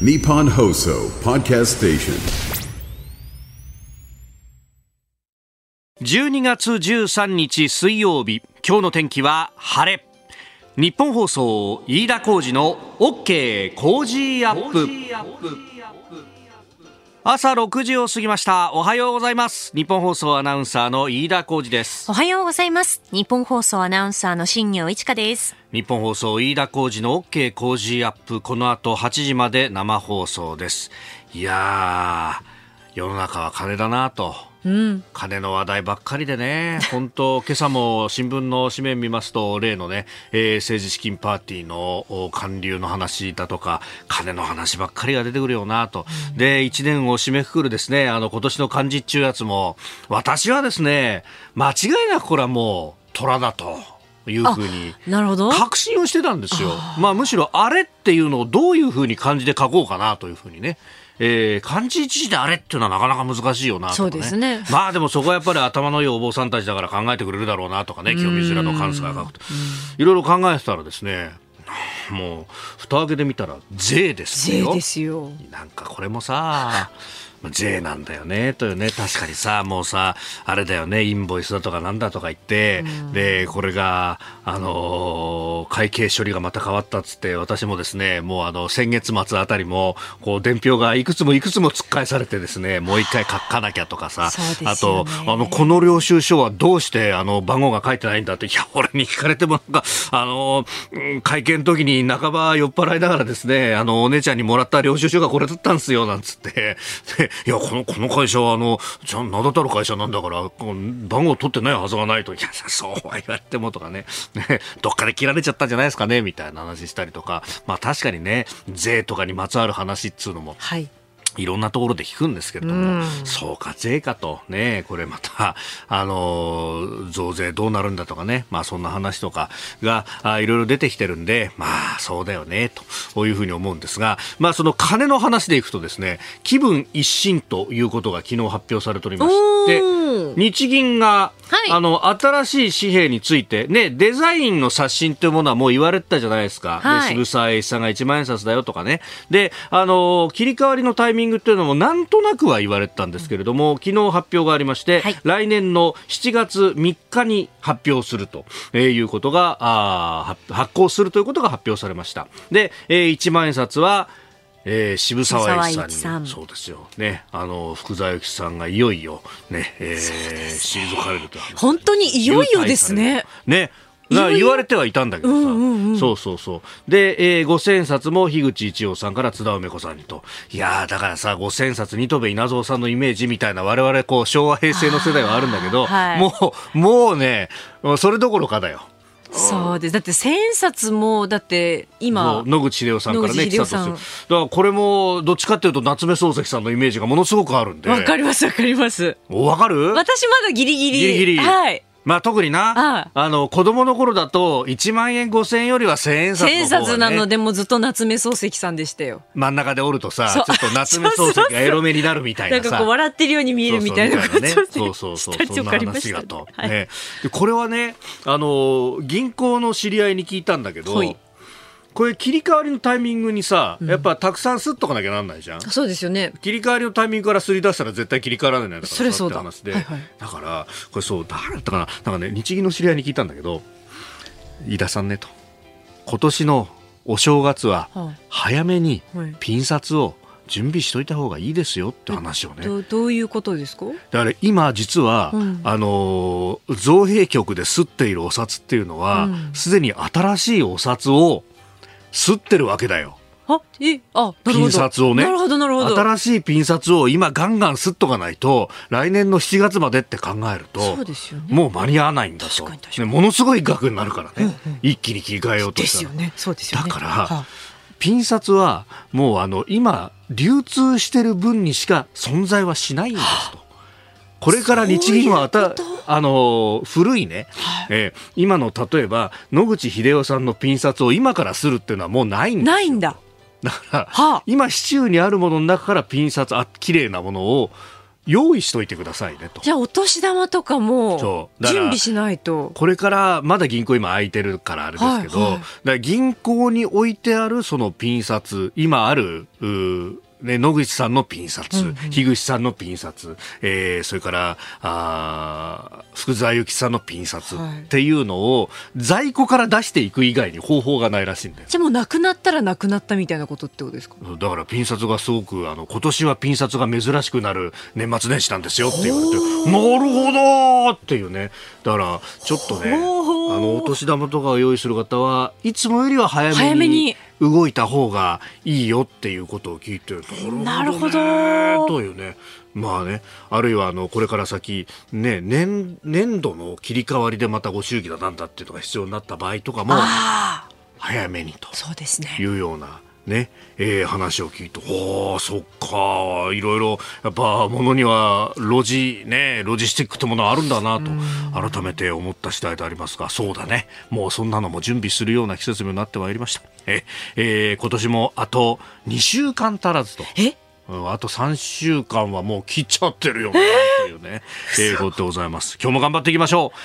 Nippon Hoso Podcast Station. 12月13日水曜日。今日の天気は晴れ。日本放送飯田浩二の OK 工事アップ朝6時を過ぎました。おはようございます。日本放送アナウンサーの飯田浩二です。おはようございます。日本放送アナウンサーの新業一華です。日本放送飯田浩二の OK 工事アップ。この後8時まで生放送です。いやー世の中は金だなとうん。金の話題ばっかりでね、本当、今朝も新聞の紙面見ますと、例のね、えー政治資金パーティーのお還流の話だとか、金の話ばっかりが出てくるよなと。で、一年を締めくくるですね、あの、今年の漢字中やつも、私はですね、間違いなくこれはもう、虎だと。いうふうに。確信をしてたんですよ。まあむしろあれっていうのをどういうふうに漢字で書こうかなというふうにね。えー漢字一字であれっていうのはなかなか難しいよなとか、ね、そうですね。まあでもそこはやっぱり頭のいいお坊さんたちだから考えてくれるだろうなとかね清水寺の関西が書くと。いろいろ考えてたらですねもう蓋開けてみたら税ですよ。税ですよ。なんかこれもさ、税なんだよね、というね、確かにさ、もうさ、あれだよね、インボイスだとかなんだとか言って、で、これが、あのー会計処理がまた変わったっつって、私もですね、もうあの、先月末あたりも、こう、伝票がいくつもいくつも突っ返されてですね、もう一回書かなきゃとかさ、そうですあとあの、この領収書はどうして、あの、番号が書いてないんだって、いや、俺に聞かれてもなんか、あの、うん会見の時に半ば酔っ払いながらですね、あの、お姉ちゃんにもらった領収書がこれだったんですよ、なんつって。で、いや、この、この会社は、あの、じゃ名だたる会社なんだから、番号取ってないはずがないと、いや、そうは言われてもとかね、ね、どっかで切られちゃったんじゃないですかね、みたいな話したりとか、まあ確かにね、税とかにまつわる話っつうのも、はい。いろんなところで聞くんですけれども、そうか、税かと、ね、これまた、あのー増税どうなるんだとかね、まあそんな話とかが、あいろいろ出てきてるんで、まあそうだよね、というふうに思うんですが、まあその金の話でいくとですね、気分一新ということが昨日発表されておりまして日銀が、はいあの、新しい紙幣について、ね、デザインの刷新というものはもう言われてたじゃないですか。はいで渋沢栄一さんが1万円札だよとかね。で、あの、切り替わりのタイミングっていうのもなんとなくは言われてたんですけれども、昨日発表がありまして、はい来年の7月3日に発表するということが、あー発発行するということが発表されました。で、えー1万円札は、えー渋沢栄一さんに。そうですよ。ね。あの福沢諭吉さんがいよいよね、えー退かれると本当にいよいよですね。ね。言われてはいたんだけどさ、うんうんうん。そうそうそう。で、えー、五千冊も樋口一葉さんから津田梅子さんにと。いやーだからさ五千冊二戸部稲造さんのイメージみたいな我々こう昭和平成の世代はあるんだけど、はい。もうもうねそれどころかだよそうです。だって千冊も、だって今野口英世さんからね来たとするだからこれもどっちかっていうと夏目漱石さんのイメージがものすごくあるんでわかりますわかります。おわかる？私まだギリギリ。ギリギリはい。まあ特にな、はいあの、子供の頃だと、1万円5千円よりは1000円札の方が、ね、千冊なのでもうずっと夏目漱石さんでしたよ。真ん中でおるとさ、ちょっと夏目漱石がエロ目になるみたいなさ。なんかこう笑ってるように見えるみたいなことで。そうそうそう。そんな話がと、はい。ね。でこれはねあの銀行の知り合いに聞いたんだけど、はいこれ切り替わりのタイミングにさ、やっぱたくさんすっとかなきゃなんないじゃん。そうですよね。切り替わりのタイミングからすり出したら絶対切り替わらないんだから。それそうだ。話で、はいはい。だからこれそう誰だったかな？なんかね日銀の知り合いに聞いたんだけど飯田さんねと。今年のお正月ははい早めにはい。ピン札を準備しといた方がいいですよって話をね。どうどういうことですか？だから今実は、うん。あのー造幣局で吸っているお札っていうのはうん。すで、に新しいお札を吸ってるわけだよ。あ、え、あ。ピン札をねなるほど、なるほど。新しいピン札を今ガンガン吸っとかないと来年の7月までって考えるとそうですよね。もう間に合わないんだと確かに確かにねものすごい額になるからね、一気に切り替えようとしたら。ですよね。そうですよね。だからはピン札はもうあの今流通してる分にしか存在はしないんですと。これから日銀はあの古いね、えー今の例えば野口英世さんのピン札を今からするっていうのはもうないんですよ。ないんだ。だから、はあ。今市中にあるものの中からピン札あ綺麗なものを用意しといてくださいねと。じゃあお年玉とかも準備しないと。これからまだ銀行今空いてるからあれですけど、はいはい。銀行に置いてあるそのピン札今あるね、野口さんのピン札、うんうん。樋口さんのピン札、えーそれからあー福沢諭吉さんのピン札はい。っていうのを在庫から出していく以外に方法がないらしいんだよ。じゃあもうなくなったらなくなったみたいなことってことですか？だからピン札がすごくあの今年はピン札が珍しくなる年末年始なんですよって言われてなるほどっていうねだからちょっとねあのお年玉とかを用意する方はいつもよりは早めにに動いた方がいいよっていうことを聞いてなるほどねというねまあねあるいはあのこれから先ね年年度の切り替わりでまたご祝儀だなんだっていうのが必要になった場合とかも早めにと。そうですね。いうような。ねえー話を聞いて、おーそっか、いろいろ、やっぱ、ものには、ロジ、ね、ロジスティックってものはあるんだなと、改めて思った次第でありますが、そうだね。もうそんなのも準備するような季節になってまいりました。え、えー今年もあと2週間足らずと。え？うんあと3週間はもう切っちゃってるよね、というね、えーことでございます。今日も頑張っていきましょう。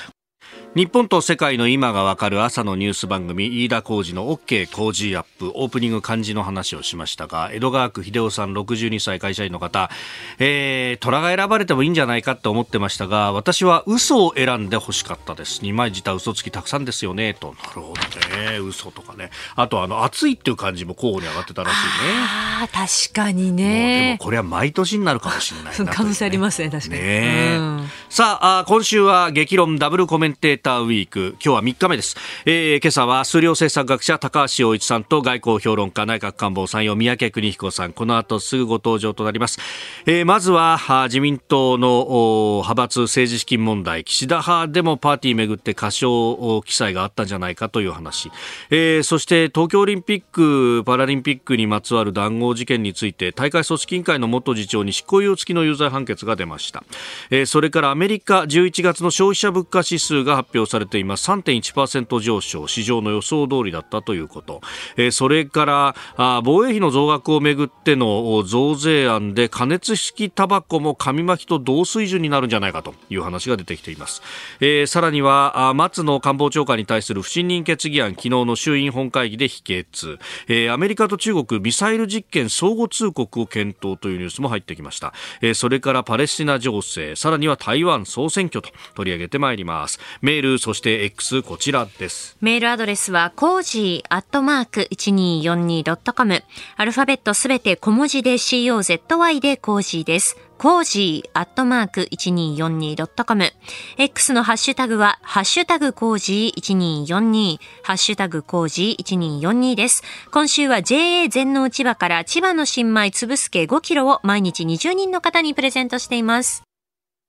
日本と世界の今がわかる朝のニュース番組飯田浩二の OK 工事アップオープニング漢字の話をしましたが江戸川区秀夫さん62歳会社員の方、えー、虎が選ばれてもいいんじゃないかって思ってましたが私は嘘を選んで欲しかったです。二枚舌嘘つきたくさんですよね。と。なるほどね。嘘とかね。あとあの暑いっていう漢字も候補に上がってたらしいね。ああ、確かにもうでもね。これは毎年になるかもしれないなね。可能性ありますね、確かに。ねえ。うん。さああ今週は激論ダブルコメンテーターウィーク。今日は3日目です、えー今朝は数量政策学者高橋洋一さんと外交評論家内閣官房参与三宅邦彦さん。この後すぐご登場となります、えーまずはあ自民党のお派閥政治資金問題。岸田派でもパーティーめぐって過少お記載があったんじゃないかという話、えーそして東京オリンピック・パラリンピックにまつわる談合事件について大会組織委員会の元次長に執行猶予付きの有罪判決が出ました、えーそれからアメリカ11月の消費者物価指数が発発表されています。3.1%上昇市場の予想通りだったということ、えそれから防衛費の増額をめぐっての増税案で加熱式タバコも紙巻きと同水準になるんじゃないかという話が出てきています、えさらには松野官房長官に対する不信任決議案昨日の衆院本会議で否決、えアメリカと中国ミサイル実験相互通告を検討というニュースも入ってきました、えそれからパレスチナ情勢さらには台湾総選挙と取り上げてまいります。メールそして X こちらですメールアドレスは、コージーアットマーク 1242.com。アルファベットすべて小文字で COZY でコージーです。コージーアットマーク 1242.com。X のハッシュタグは、ハッシュタグコージー1242、ハッシュタグコージー1242です。今週は JA 全農千葉から千葉の新米つぶすけ5キロを毎日20人の方にプレゼントしています。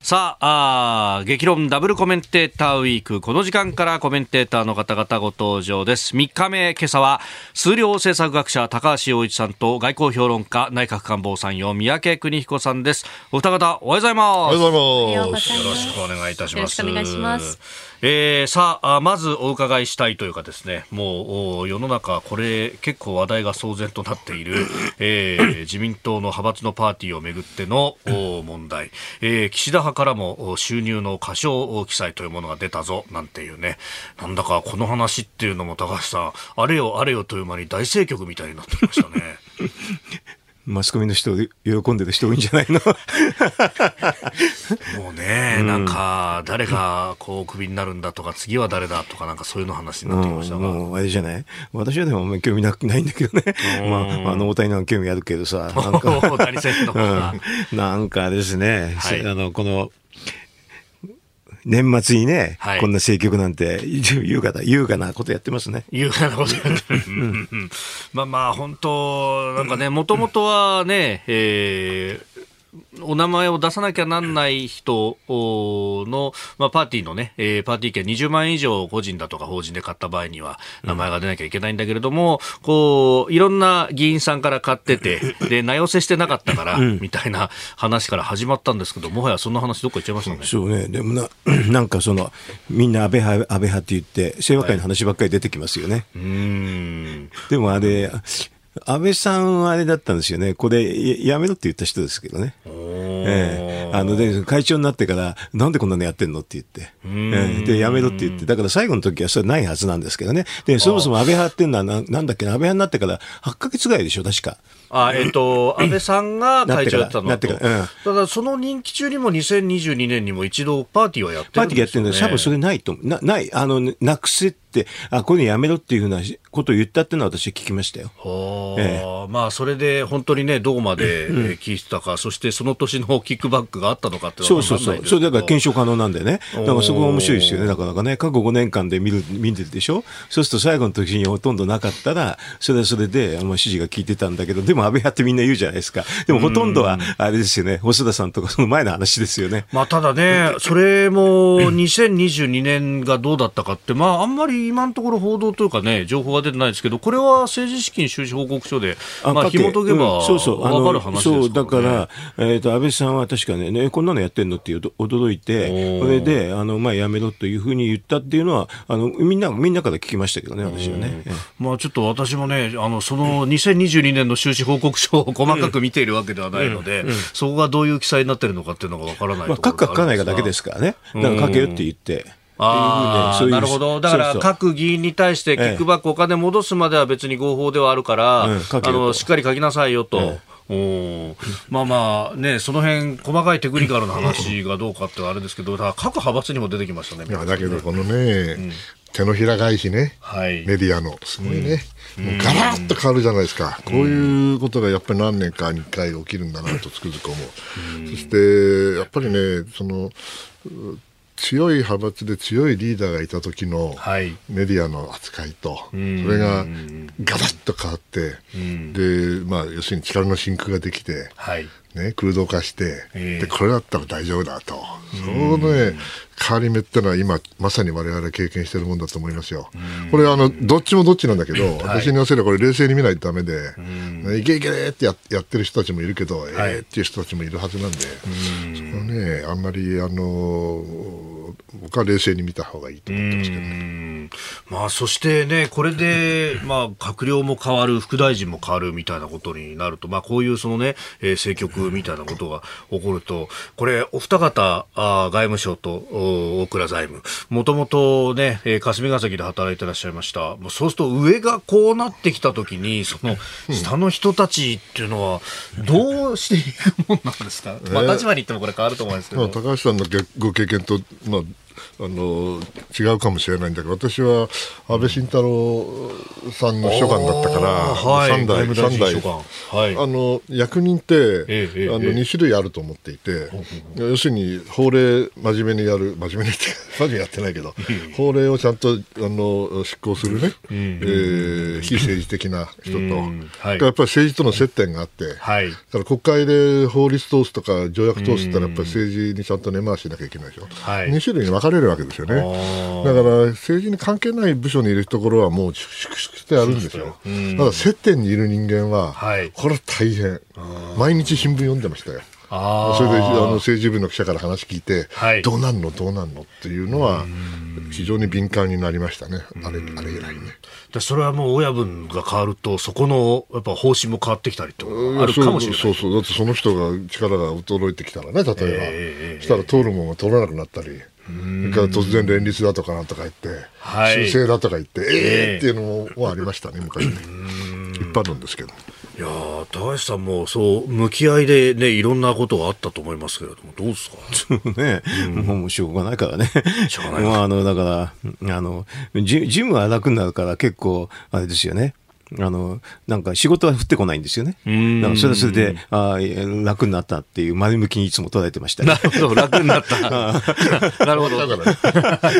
さああー激論ダブルコメンテーターウィークこの時間からコメンテーターの方々ご登場です3日目今朝は数量政策学者高橋洋一さんと外交評論家内閣官房参与三宅邦彦さんですお二方おはようございますおはようございます。おはようございますよろしくお願いいたします。よろしくお願いします。えーさああ、まずお伺いしたいというかですね、もうお世の中、これ結構話題が騒然となっている、えー自民党の派閥のパーティーをめぐってのお問題、えー岸田派からもお収入の過小記載というものが出たぞ、なんていうね、なんだかこの話っていうのも高橋さん、あれよあれよという間に大政局みたいになってきましたね。マスコミの人、喜んでる人多いんじゃないの？もうね、なんか、誰がこう、クビになるんだとか、次は誰だとか、なんかそういうの話になってきましたが。もう、あれじゃない？私はでもあんまり興味なくないんだけどね。まあ、あの、大谷なんか興味あるけどさ。なんか。大谷選手の うん。なんかですね、はい。あの、この、年末にね、はい。こんな政局なんて、優雅だ、優雅なことやってますね。いうようなことやってるまあまあ、本当、なん。かね、もともとはね、えーお名前を出さなきゃなんない人の、まあ、パーティーのね、えーパーティー券20万円以上個人だとか法人で買った場合には名前が出なきゃいけないんだけれども、こう、いろんな議員さんから買ってて、で、名寄せしてなかったから、みたいな話から始まったんですけど、もはやそんな話どっか行っちゃいましたね。そうね。でもな、なんかその、みんな安倍派、安倍派って言って、清和会の話ばっかり出てきますよね。うーん。でもあれ、安倍さんはあれだったんですよね。これややめろって言った人ですけどね。おええあので会長になってから、なんでこんなのやってんのって言って、ええで、やめろって言って、だから最後の時はそれないはずなんですけどね。で、そもそも安倍派っていうのはな、なんだっけな、安倍派になってから8ヶ月ぐらいでしょ、確か。あ、えっ、と、安倍さんが会長やってたのなってからなってだその任期中にも2022年にも一度パーティーはやってパーるんですよ、ね。ティーやってるんだけど、多分それないと。な、ない。あの、なくせって、あ、こういうのやめろっていうふうなことを言ったっていうのは私は聞きましたよ。はあえまあそれで本当にねどこまでえー聞いてたか、そしてその年のキックバックがあったのかってそうそうそう。それだから検証可能なんでね。だからそこが面白いですよね。おーだからね、過去5年間で見る、見てるでしょ？そうすると最後の時にほとんどなかったら、それはそれで、あの、指示が効いてたんだけど、でも安倍派ってみんな言うじゃないですか。でもほとんどは、あれですよね、細田さんとかその前の話ですよね。まあただね、それも 2022年がどうだったかって、まああんまり今のところ報道というかね、情報が出てないですけど、これは政治資金収支報告書で、まあ紐解けばうんそうそう、あのわかる話ですから、ね。そう、だから、えっ、と、安倍さんは確かね、ね、こんなのやってんの？って驚いて、それで、あの、まあ、やめろというふうに言ったっていうのは、あの、みんな、みんなから聞きましたけどね、私はね。ええ。まあちょっと私もね、あの、その2022年の収支報告書を 細かく見ているわけではないので、そこがどういう記載になってるのかっていうのがわからないまあ、書くか書かないかだけですからね。だから書けよって言って。ああ、っていうふうになるほど。だからそうそう。各議員に対してキックバックお金戻すまでは別に合法ではあるから、うん書けよと。あの、しっかり書きなさいよと。えおー。まあまあね、その辺細かいテクニカルな話がどうかってあれですけど、だ各派閥にも出てきましたね。いやだけどこのね、手のひら返しね、はい。メディアのすごいね、もうガラッと変わるじゃないですか、こういうことがやっぱり何年かに1回起きるんだなとつくづく思う、そしてやっぱりねそのう強い派閥で強いリーダーがいた時のはい。メディアの扱いと、そん。れがガラッと変わって、でまあ、要するに力の真空ができて、はい。ね、空洞化して、ええ。でこれだったら大丈夫だと、そのね、変わり目ってのは今、まさに我々経験してるもんだと思いますよ。これあの、どっちもどっちなんだけど、私に言わせればこれ冷静に見ないとダメで、ねいけいけってやってやってる人たちもいるけど、ええっていう人たちもいるはずなんで、そこはね、あんまり、あの、僕は冷静に見た方がいいと思ってますけどね。うんまあ、そしてね、これで、まあ、閣僚も変わる、副大臣も変わるみたいなことになると、まあ、こういうそのね、えー政局みたいなことが起こると、これ、お二方、あー外務省とお大倉財務、もともとね、えー霞が関で働いてらっしゃいました。もうそうすると、上がこうなってきたときに、その、下の人たちっていうのは、どうしていくもんなんですか、まあ、立場に言ってもこれ変わると思うんですけまあ、ど。高橋さんのげご経験と、まあ、あの違うかもしれないんだけど私は安倍晋太郎さんの秘書官だったから、はい。三代代。はい。あの役人って、ええええあの2種類あると思っていて、要するに法令真面目にやる真面目にって真面目にやってないけど法令をちゃんとあの執行するね、えー非政治的な人と、うん。はい。やっぱり政治との接点があって、はい。だから国会で法律通すとか条約通すったらやっぱり政治にちゃんと根回しなきゃいけないでしょ、はい。2種類に分かれるわけですよね。だー。から政治に関係ない部署にいるところはもう粛々してやるんですよ。ただ接点にいる人間は、はい。これは大変。毎日新聞読んでましたよ。それであの政治部の記者から話聞いて、はい。どうなんのどうなんのっていうのは非常に敏感になりましたね。あれあれ以来ね。でそれはもう親分が変わると、そこのやっぱ方針も変わってきたりとがあるかもしれない。そうそうだってその人が力が衰えてきたらね例えば、ええしたら通るものが通らなくなったりそれから突然連立だとかなんとか言って、はい。修正だとか言って、ええ。ええっていうのもありましたね昔ね。一般論ですけど。いやー高橋さんもそう、向き合いでね、いろんなことがあったと思いますけれども、どうですか？ね、もうしょうがないからね。しょうがない。まあ、あの、だから、あの、ジジムは楽になるから結構、あれですよね。あの、なんか仕事は降ってこないんですよね。んだからそれはそれで、あー楽になったっていう前向きにいつも捉えてましたねな。るほど、楽になった。なるほど。だからだって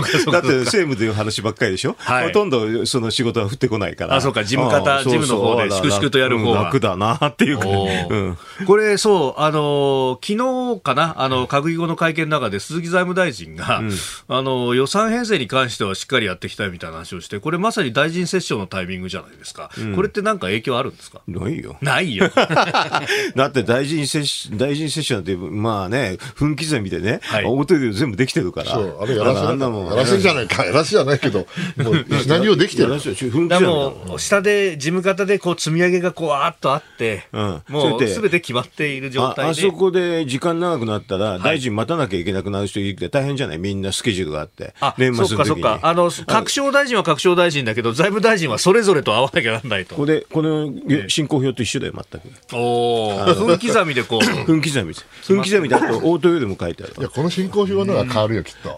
政務という話ばっかりでしょ、はいほとんどその仕事は降ってこないから。あそうか事務方事務の方で粛々とやる方はうん楽だなっていうか、おーうん。これ、そう、あのー昨日かな、あの、閣議後の会見の中で鈴木財務大臣が、あの、予算編成に関してはしっかりやっていきたいみたいな話をして、これまさに大臣折衝のタイミングじゃない。ないですか、これってなんか影響あるんですか？ないよ。ないよ。だって大臣接種、大臣接種なんて、まあね、分刻みでね、はい表で全部できてるから。そう、あれやらせあんなもん。やらせじゃないか、やらせじゃないけど、もう、何をできてるやら。せ分だ刻みだからもう、下で、事務方でこう積み上げがこう、わーっとあって、うんもうすべて決まっている状態で。ああそこで時間長くなったら、大臣待たなきゃいけなくなる人いて大変じゃない？みんなスケジュールがあって。あ、年末そっかその時に。っか。あの、各省大臣は各省大臣だけど、財務大臣はそれぞれと会わなきゃならないと。これ、この進行表と一緒だよ、全く。おー分刻みでこう。分刻みです。分刻みだと、応答よりも書いてあるい。や、この進行表のが変わるよ、きっと。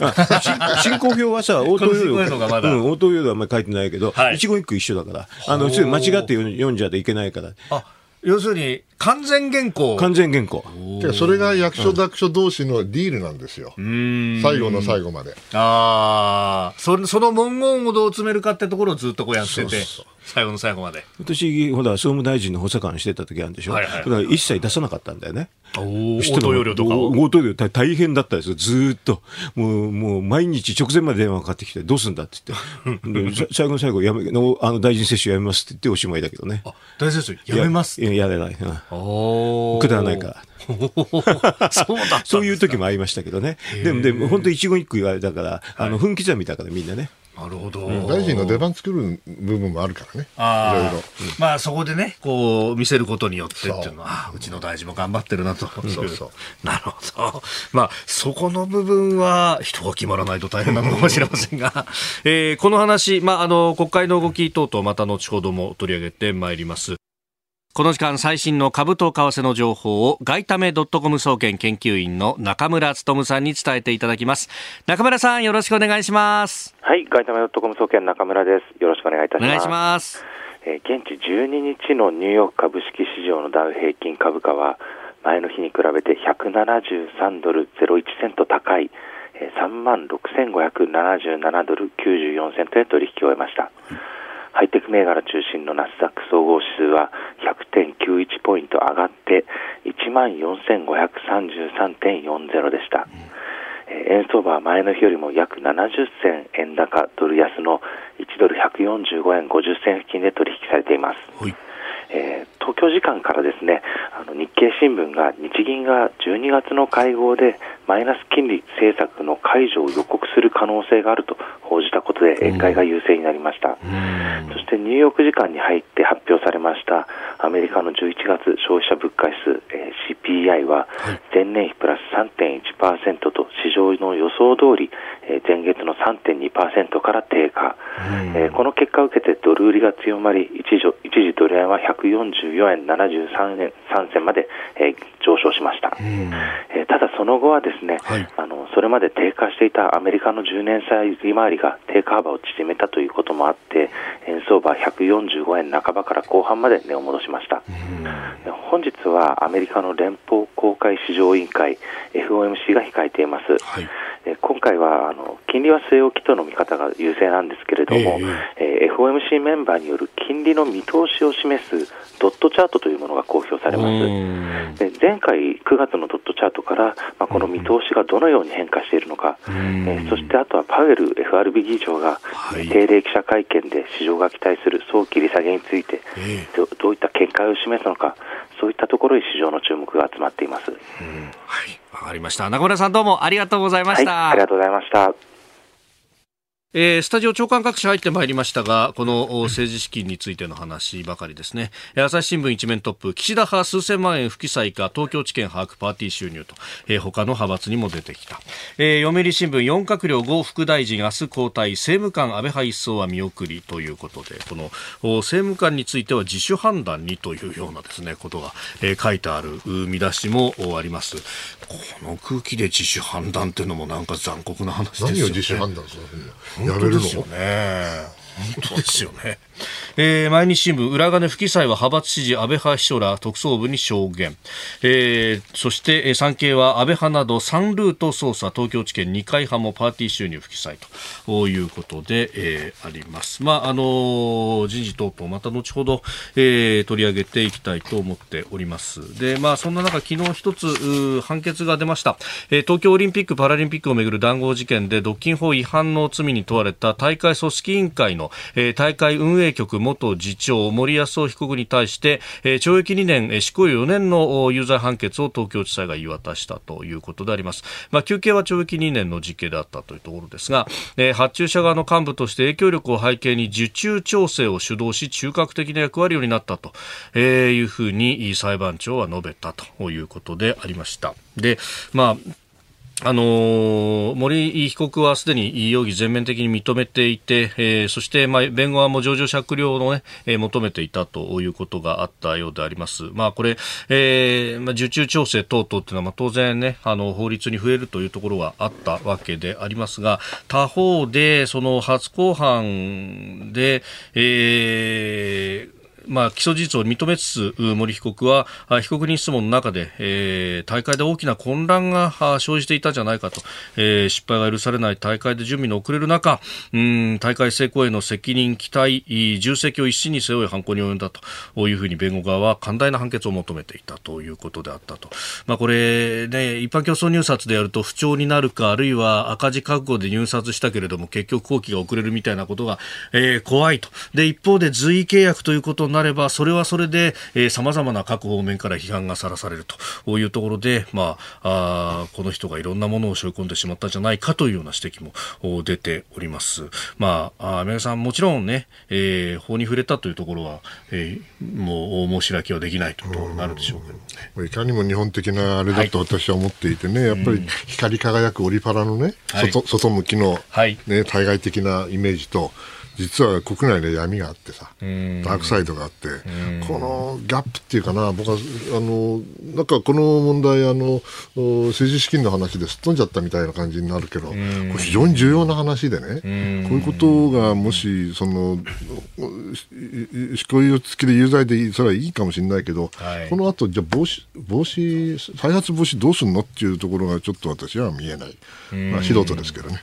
進行表はさ、応答よりこの進行表のがまだうん、応答よりはあんまり書いてないけど、はい一言一句一緒だから、あの、間違って読んじゃいけないから、あ、要するに、完全原稿。完全原稿。それが役所と役所同士のディールなんですよ。最後の最後まで。ああ、その文言をどう詰めるかってところをずっとこうやってて、最後の最後まで。私、ほら、総務大臣の補佐官してた時あるんでしょ？はいはいだから一切出さなかったんだよね。応答要領とかを。応答要領大大変だったですよ。ずーっと。もう、もう、毎日直前まで電話かかってきて、どうすんだって言って。最後の最後、やめ、のあの、大臣接種やめますって言っておしまいだけどね。あ、大先生、やめます。いや、やれない。うんくだらないから。そうだそういう時もありましたけどね。でも、でも、本当一言一句言われたから、あの、分刻みだからみんなね。なるほど。大臣の出番作る部分もあるからね。いあーろいろ。まあそこでね、こう見せることによってっていうのは、うちの大臣も頑張ってるなと。そうそう なるほど。まあそこの部分は人が決まらないと大変なのかもしれませんが、えーこの話、まああの国会の動き等々また後ほども取り上げてまいります。この時間最新の株と為替の情報を外為ドットコム総研研究員の中村努さんに伝えていただきます。中村さんよろしくお願いします。はい、ガイタメドットコム総研中村です。よろしくお願いいたします。お願いします。えー現地12日のニューヨーク株式市場のダウ平均株価は前の日に比べて173ドル01セント高い、えー3万6577ドル94セントで取引を終えました。ハイテク銘柄中心のナスダック総合指数は100.91ポイント上がって1万4533.40でした。円相場は前の日よりも約70銭円高ドル安の1ドル145円50銭付近で取引されています。はい。えー東京時間からですねあの日経新聞が日銀が12月の会合でマイナス金利政策の解除を予告する可能性があると報じたことで円買いが優勢になりました。そしてニューヨーク時間に入って発表されましたアメリカの11月消費者物価指数、えー CPI は前年比プラス3.1%と市場の予想通り、えー前月の3.2%から低下、えーこの結果を受けてドル売りが強まり一時一時ドル円は144円73円3銭まで、えー上昇しました、えーただその後はですね、はい。あのそれまで低下していたアメリカの10年債利回りが低下幅を縮めたということもあって円相場は145円半ばから後半まで値を戻しました、で本日はアメリカの連邦公開市場委員会 FOMC が控えています、はい。え今回はあの金利は据え置きとの見方が優勢なんですけれども、えー FOMC メンバーによる金利の見通しを示すドットチャートというものが公表されます。で前回9月のドットチャートから、まあ、この見通しがどのように変化しているのか、えーそしてあとはパウエル FRB 議長が、い定例記者会見で市場が期待する早期利下げについて、えどどういった見解を示すのか、そういったところに市場の注目が集まっています。はい。わかりました。中村さんどうもありがとうございまはい、した。ありがとうございました。えースタジオ長官各紙入ってまいりましたが、この政治資金についての話ばかりですね。朝日新聞一面トップ、岸田派数千万円不記載か、東京地検把握パーティー収入と、えー他の派閥にも出てきた。えー読売新聞4閣僚5副大臣明日交代、政務官安倍派一掃は見送りということで、この政務官については自主判断にというようなですね、ことが、えー書いてある見出しもあります。この空気で自主判断っていうのもなんか残酷な話ですよね。何を自主判断するの？やめるの？ね。本当ですよね。えー、毎日新聞、裏金不記載は派閥支持安倍派秘書ら特捜部に証言。えー、そして、えー産経は安倍派など3ルート捜査、東京地検2回派もパーティー収入不記載ということで、えーあります。まあ、あのー人事等々、また後ほど、えー取り上げていきたいと思っております。で、まあ、そんな中、昨日一つ、うー判決が出ました。えー東京オリンピック・パラリンピックをめぐる談合事件で、独禁法違反の罪に問われた大会組織委員会のの、えー、大会運営局元次長森保夫被告に対して、えー、懲役2年、執行猶予4年の有罪判決を東京地裁が言い渡したということであります。まあ、求刑は懲役2年の実刑であったというところですが、えー、発注者側の幹部として影響力を背景に受注調整を主導し中核的な役割を担ったと、えー、いうふうに裁判長は述べたということでありました。で、まああのー、森被告はすでに容疑全面的に認めていて、えー、そして、まあ、弁護側も情状酌量をね、えー、求めていたということがあったようであります。まあ、これ、えー、まあ、受注調整等々っていうのは、まあ、当然ね、あの、法律に触れるというところはあったわけでありますが、他方で、その初公判で、えー、まあ、起訴事実を認めつつ森被告は被告人質問の中で、えー、大会で大きな混乱が生じていたじゃないかと、えー、失敗が許されない大会で準備の遅れる中うん大会成功への責任期待重責を一身に背負い犯行に及んだというふうに弁護側は寛大な判決を求めていたということであったと、まあ、これ、ね、一般競争入札でやると不調になるかあるいは赤字覚悟で入札したけれども結局工期が遅れるみたいなことが、えー、怖いと。で一方で随意契約ということになれば、それはそれで、さまざまな各方面から批判がさらされるというところで、まあ、あこの人がいろんなものを背負い込んでしまったんじゃないかというような指摘も出ております。まあ、宮さん、もちろんね、えー、法に触れたというところは、えー、もう大申し訳はできないとなるでしょうけどね。いかにも日本的なあれだと私は思っていてね、はい、やっぱり光り輝くオリパラのね、はい、外外向きの、ね、対外的なイメージと、実は国内で闇があってさ、ダークサイドがあって、このギャップっていうかな、僕は、あの、なんかこの問題、あの、政治資金の話ですっ飛んじゃったみたいな感じになるけど、これ非常に重要な話でね、こういうことがもし、その、執行猶予付きで有罪でそれはいいかもしれないけど、はい、この後、じゃあ防止、防止、再発防止どうするのっていうところがちょっと私は見えない。まあ、素人ですけどね。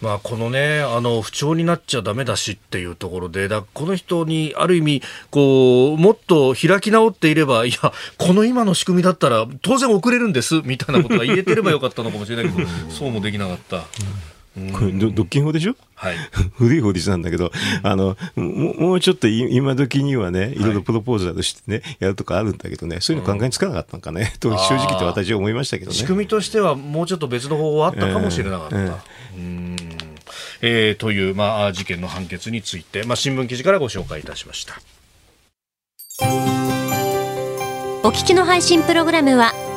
まあ、このね、あの、不調になっちゃだめだしっていうところで、だこの人にある意味、こう、もっと開き直っていれば、いや、この今の仕組みだったら当然遅れるんです、みたいなことが言えてればよかったのかもしれないけど、そうもできなかった。これ、独禁法でしょ？はい。古い法律なんだけど、あの、もうちょっと今時にはね、い。ろいろプロポーザーとしてね、やるとかあるんだけどね、そういうの考えつかなかったのかね、と正直言って私は思いましたけどね。仕組みとしてはもうちょっと別の方法あったかもしれなかった。えーえー、うん。えー、という、まあ、事件の判決について、まあ、新聞記事からご紹介いたしました。お聞きの配信プログラムは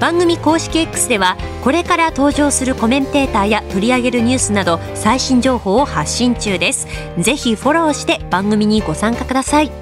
番組公式 X ではこれから登場するコメンテーターや取り上げるニュースなど最新情報を発信中です。ぜひフォローして番組にご参加ください。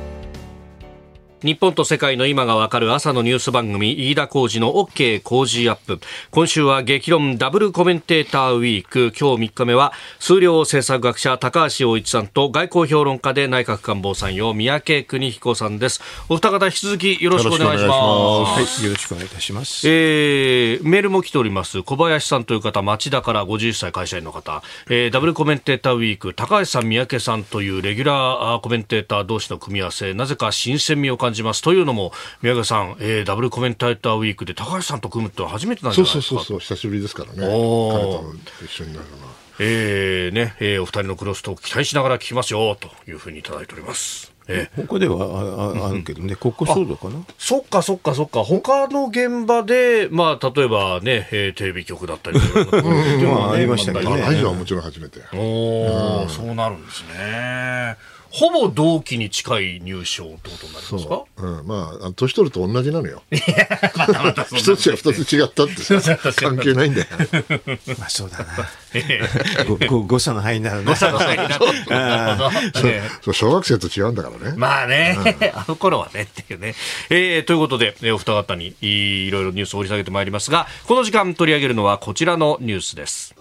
日本と世界の今がわかる朝のニュース番組、飯田浩二の OK 工事アップ。今週は激論ダブルコメンテーターウィーク。今日3日目は、数量政策学者高橋洋一さんと外交評論家で内閣官房参与三宅邦彦さんです。お二方引き続きよろしくお願いします。はい、よろしくお願いいたします。えー、メールも来ております。小林さんという方、町田から50歳会社員の方、えー、ダブルコメンテーターウィーク、高橋さん、三宅さんというレギュラーコメンテーター同士の組み合わせ、なぜか新鮮味を感感じます。というのも、宮川さん、えー、ダブルコメンターターウィークで高橋さんと組むって初めてなんじゃないですか？そうそうそう久しぶりですからね。彼と一緒になるのは。えー、ね、えー、お二人のクロストーク期待しながら聞きますよ、というふうにいただいております。えー、他ではああるけどね、国交省かな？そっかそっかそっか、他の現場で、まあ、例えばね、えー、テレビ局だったりとか、まあ、ありましたけどね。ラジオはもちろん初めて。おお、そうなるんですね。ほぼ同期に近い入賞ってことになりますか？そう。うん。まあ年取ると同じなのよ。またまたそんな一つや二つ違ったってさ、関係ないんだよ。まあそうだな。ごご誤差の範囲になるね。誤差の範囲になってなるほどええそう、小学生と違うんだからね。まあね、あの頃はねっていうね。えー、ということで、えーお二方にいいろいろニュースを掘り下げてまいりますが、この時間取り上げるのはこちらのニュースです。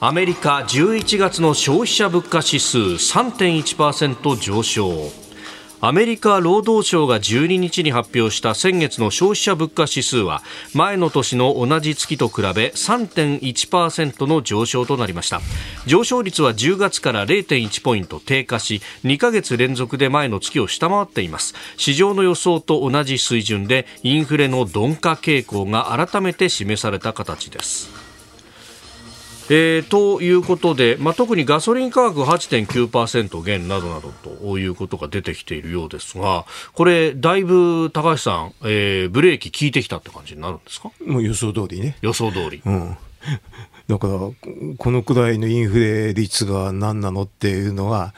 アメリカ11月の消費者物価指数3.1%上昇。アメリカ労働省が12日に発表した先月の消費者物価指数は前の年の同じ月と比べ3.1%の上昇となりました。上昇率は10月から0.1ポイント低下し2ヶ月連続で前の月を下回っています。市場の予想と同じ水準でインフレの鈍化傾向が改めて示された形です。えーということで、まあ、特にガソリン価格8.9%減などなどということが出てきているようですが、これ、だいぶ高橋さん、えーブレーキ効いてきたって感じになるんですか？もう予想通りね。予想通り。うん。だから、ここのくらいのインフレ率が何なのっていうのは、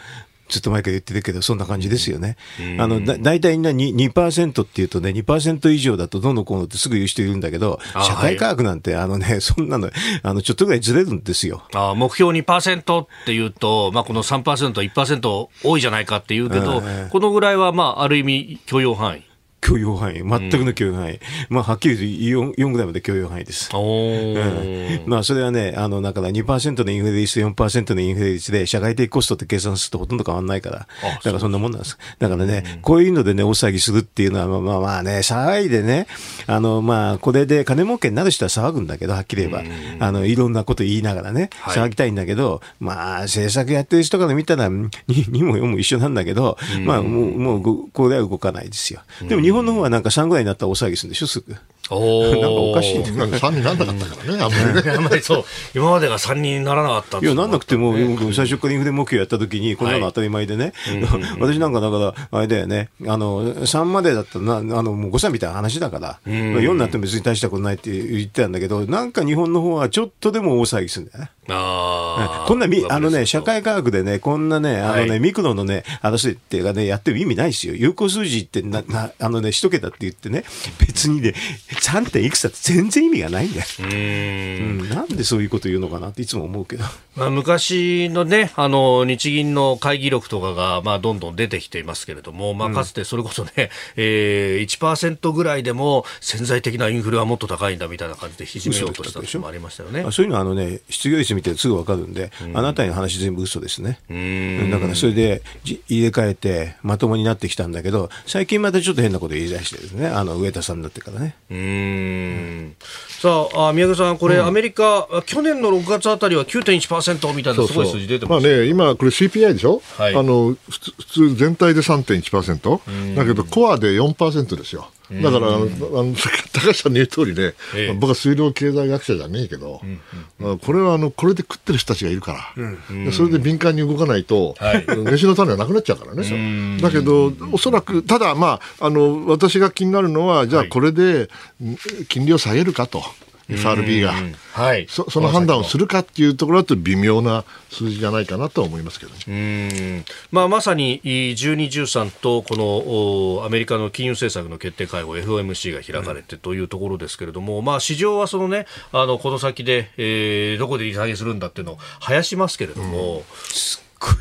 ずっと前から言ってるけど、そんな感じですよね。あの、だ、大体みんな 2%, 2っていうとね、2%以上だとどうのこうのってすぐ言う人いるんだけど、あ社会科学なんて、あのね、そんなの、あの、ちょっとぐらいずれるんですよ。あー目標2%っていうと、まあ、この3%、1%多いじゃないかっていうけど、ええこのぐらいは、まあ、ある意味許容範囲。許容範囲。全くの許容範囲。まあ、はっきり言うと 4, 4ぐらいまで許容範囲です。おうんまあ、それはね、あの、だから2%のインフレ率、4%のインフレ率で、社会的コストって計算するとほとんど変わんないから。だからそんなもんなんです。だからね、こういうのでね、大騒ぎするっていうのは、まあまあまあね、騒いでね、あの、まあ、これで金儲けになる人は騒ぐんだけど、はっきり言えば。あの、いろんなこと言いながらね、はい騒ぎたいんだけど、まあ、政策やってる人から見たら、ににも4も一緒なんだけど、まあ、もう、もうご、これは動かないですよ。でも日本の方はなんか3ぐらいになったら大騒ぎするんでしょ、すぐ。おなんかおかしいね。なんか3になんなかったからね、あんまりね。あんまりそう、今までが3人にならなかったいや、なんなくても、ね最初からインフレ目標やった時に、こんなの当たり前でね、私なんかだから、あれだよね、あの、3までだったらな、あの、もう誤差みたいな話だから、4になっても別に大したことないって言ってたんだけど、なんか日本の方はちょっとでも大騒ぎするんだよね。あーこんなみ、あのね、社会科学でね、こんなね、あのね、はいミクロのね、争いっていうかね、やってる意味ないですよ。有効数字ってな、な、あのね、一桁って言ってね、別にね、3. 点いくつだって全然意味がないんだよ。うーんうん、なんでそういうこと言うのかなっていつも思うけど。まあ、昔のね、あの、日銀の会議録とかが、まあ、どんどん出てきていますけれども、まあ、かつてそれこそね、えー、1%ぐらいでも潜在的なインフレはもっと高いんだみたいな感じで引き締めようとした時もありましたよねあ。そういうのはあのね、失業率見てすぐわかるんで、あなたの話全部嘘ですね。ん。だからそれでじ入れ替えてまともになってきたんだけど、最近またちょっと変なこと言い出してですね、あの上田さんになってからね。うーん。さああ、宮家さん、これ、アメリカ、あ去年の6月あたりは9.1%みたいなすごい数字出てますまあね、今、これ CPI でしょ、はい。あの普通普通、全体で3.1%、だけど、コアで4%ですよ。だから、あの 高橋さんの言う通りね、ええ。まあ僕は水量経済学者じゃねえけど、まあこれはあのこれで食ってる人たちがいるから、でそれで敏感に動かないと、はい。飯の種はなくなっちゃうからね。だけど、おそらく、ただ、まあ、あの私が気になるのは、じゃあ、これでん金利を下げるかと、FRB が。はい。そその判断をするかっていうところだと微妙な数字じゃないかなとは思いますけどね。うんまあ、まさにい12、13とこのおアメリカの金融政策の決定会合 FOMC が開かれてというところですけれども、まあ、市場はその、ね、あのこの先で、えーどこで利下げするんだっていうのを生やしますけれども、すっごい。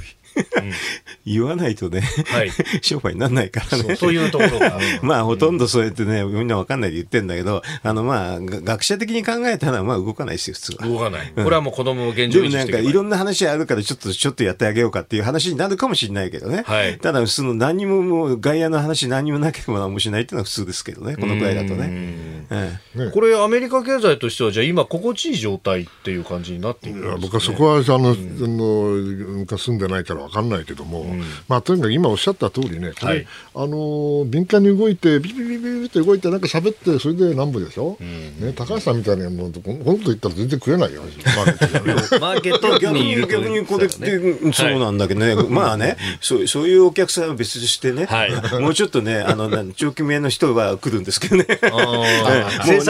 言わないとね、はい商売にならないからね。そういうところが。まあ、ほとんどそうやってね、みんなわかんないで言ってんだけど、あの、まあ、が学者的に考えたら、まあ、動かないですよ、普通は。動かない。これはもう子供を現でもなんか、状維持していけばいろんな話あるから、ちょっと、ちょっとやってあげようかっていう話になるかもしれないけどね。はいただ、その、何にももう、外野の話何にもなければ何もしないっていうのは普通ですけどね、このくらいだとね。ええこれ、アメリカ経済としては、じゃあ今、心地いい状態っていう感じになっているんですか、ね、僕はそこはあの、あの昔住んでないからわかんないけども、まあ、とにかく今おっしゃった通りね、これ、はいあのー敏感に動いて、ビビビビビって動いて、なんか喋って、それで南部でしょ、ね、高橋さんみたいなもん、このこと言ったら全然食えないよ、マーケットに逆にこれって、うんそうなんだけどね、まあね、そうそういうお客さんは別としてね、はい。もうちょっとね、あの、長期目の人は来るんですけどね。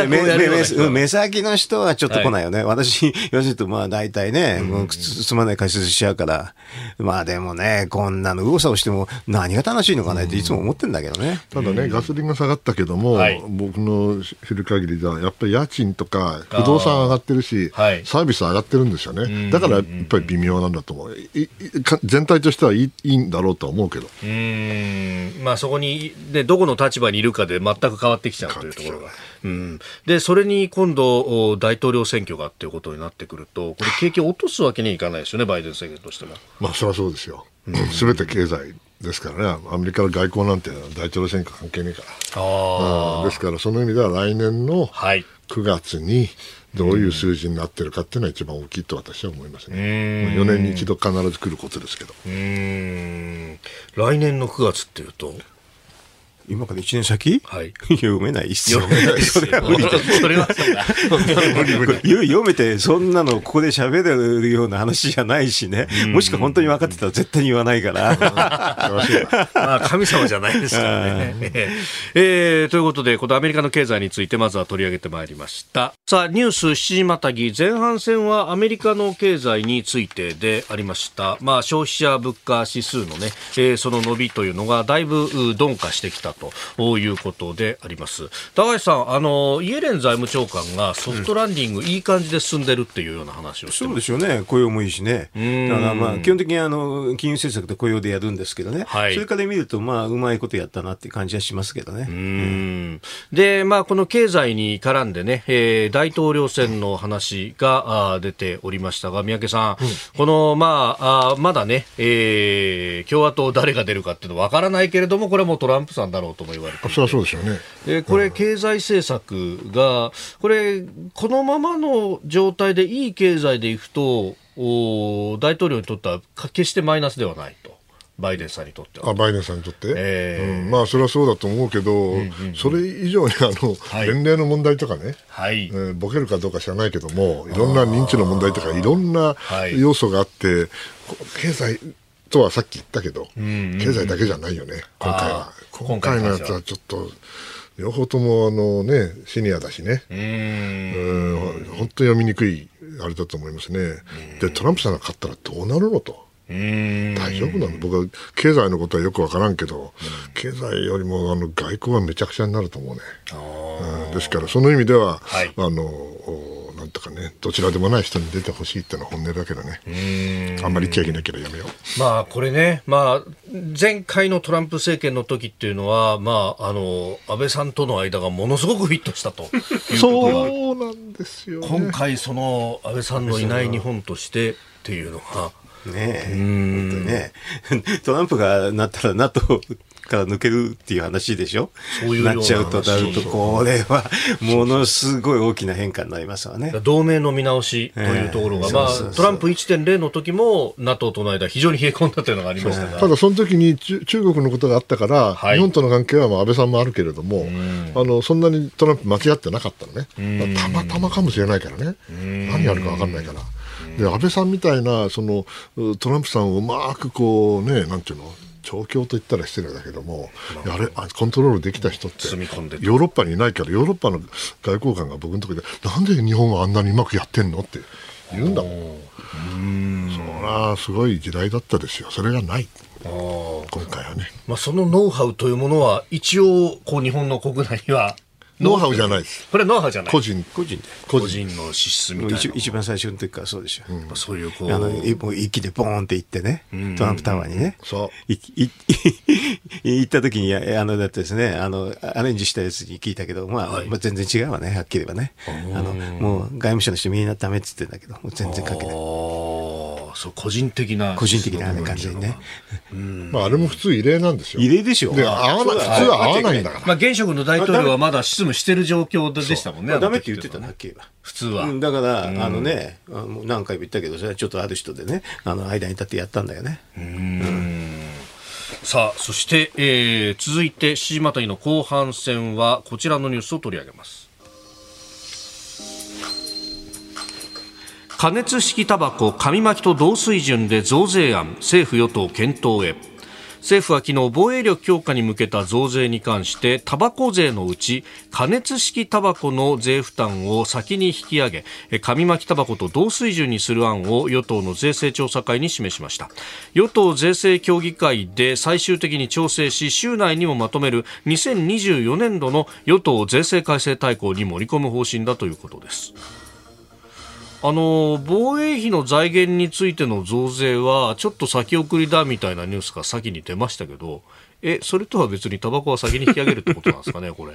目 目先の人はちょっと来ないよね。私、言わせると、まあ大体ね、もうつつまない解説しちゃうから。まあでもね、こんなの右往左往しても何が楽しいのかなっていつも思ってんだけどね。ただね、ガソリンが下がったけども、はい。僕の知る限りでは、やっぱり家賃とか不動産上がってるし、はい。サービス上がってるんですよね、だからやっぱり微妙なんだと思う、全体としてはいいいいんだろうとは思うけど、うーん。まあ、そこに、ね、どこの立場にいるかで全く変わってきちゃうというところが、うん、でそれに今度、お大統領選挙がっていうことになってくると、これ、景気を落とすわけにはいかないですよね、バイデン政権としても。まあそりゃそうですよ、すべて経済ですからね、アメリカの外交なんて大統領選挙関係ねえから、あうん。ですからその意味では来年のはい。9月にどういう数字になってるかっていうのは一番大きいと私は思いますね。4年に一度必ず来ることですけど。うーん。来年の9月っていうと、今から1年先？はい、読めないっすよ。読めないですよそれは無理だ。それはそうだよ 読めて、そんなのここで喋れるような話じゃないしね。もしくは本当に分かってたら絶対に言わないから。まあ、神様じゃないですからね。えーということで、このアメリカの経済についてまずは取り上げてまいりました。さあ、ニュース7時またぎ、前半戦はアメリカの経済についてでありました。まあ、消費者物価指数のね、えーその伸びというのがだいぶう鈍化してきたということであります。高橋さん、あの、イエレン財務長官がソフトランディングいい感じで進んでるっていうような話をしてそうま。ですしょうね、雇用もいいしね、だからまあ基本的にあの金融政策と雇用でやるんですけどね、はい。それから見ると、まあ、うまいことやったなっていう感じはしますけどね。うん。で、まあ、この経済に絡んでね、えー大統領選の話が出ておりましたが、三宅さん、この、まあ、あーまだね、えー共和党誰が出るかっていうのは分からないけれども、これはもうトランプさんだろうとも言われていて。そりゃそうですよね。でこれ、経済政策が、これ、このままの状態でいい経済でいくと、お大統領にとってはか決してマイナスではないと、バイデンさんにとっては。あバイデンさんにとって、ええうん。まあそれはそうだと思うけど、それ以上にあの、はい。年齢の問題とかね、はい。え。ーボケるかどうか知らないけども、いろんな認知の問題とか、いろんなはい。要素があって、こ経済とはさっき言ったけど、経済だけじゃないよね、今回は。今回のやつはちょっと、両方ともあの、ね、シニアだしね、うーん。うん本当に読みにくいあれだと思いますね。で、トランプさんが勝ったらどうなるのと。大丈夫なの？僕は経済のことはよくわからんけど、経済よりもあの外交はめちゃくちゃになると思うね。うん。ですから、その意味では、はい。あの、とかね、どちらでもない人に出てほしいってのは本音だけどね。あんまり言っちゃいけないけどやめよう。まあこれね、まあ、前回のトランプ政権の時っていうのは、まあ、あの安倍さんとの間がものすごくフィットしたとそうなんですよ、ね。今回、その安倍さんのいない日本としてっていうのが、ねえ、本当にね、トランプがなったら NATO から抜けるっていう話でしょ？そういうようななっちゃうとなると、これはものすごい大きな変化になりますわね。同盟の見直しというところが、まあええそうそうそう。トランプ1.0の時も NATO との間、非常に冷え込んだというのがありましたが。ただその時に中中国のことがあったから、はい。日本との関係はまあ安倍さんもあるけれども、あのそんなにトランプ間違ってなかったのね、たまたまかもしれないからね、何やるか分かんないから。で安倍さんみたいなそのうトランプさんをうまくこうねなんていうの？調教と言ったら失礼だけども、あれあコントロールできた人ってヨーロッパにいないからヨーロッパの外交官が僕のところでなんで日本はあんなにうまくやってんの？って言うんだもん。そりゃすごい時代だったですよ。それがない。今回はね。まあ、そのノウハウというものは、一応、こう日本の国内には、ノウハウじゃないです。これノウハウじゃない。個人。個人で。個人の資質みたいな一一番最初の時からそうでしょ。そういうこうあの、いもう一気でボーンって行ってね、トランプタワーにね。そう。いい 行った時に、やあの、だってですね、あの、アレンジしたやつに聞いたけど、まあ、はいまあ全然違うわね、はっきり言えばね。あの、もう外務省の人みんなダメって言ってんだけど、もう全然関係ない。ああ、そう個人的な個人的な、ね、感じにね。まあ、あれも普通異例なんですよ。異例でしょ。で、合わない、普通は合わないんだから。まあ、現職の大統領はまだ執務してる状況でしたもんね。ダメって言ってただけ？普通は。だから、あのね、あの何回も言ったけど、それはちょっとある人でね、あの間に立ってやったんだよね。さあ、そして、えー、続いて、七時またぎの後半戦は、こちらのニュースを取り上げます。加熱式タバコ紙巻きと同水準で増税案政府与党検討へ。政府は昨日防衛力強化に向けた増税に関してタバコ税のうち加熱式タバコの税負担を先に引き上げ紙巻きタバコと同水準にする案を与党の税制調査会に示しました。与党税制協議会で最終的に調整し週内にもまとめる2024年度の与党税制改正大綱に盛り込む方針だということです。あの防衛費の財源についての増税はちょっと先送りだみたいなニュースが先に出ましたけどえそれとは別にタバコは先に引き上げるってことなんですかねこれ。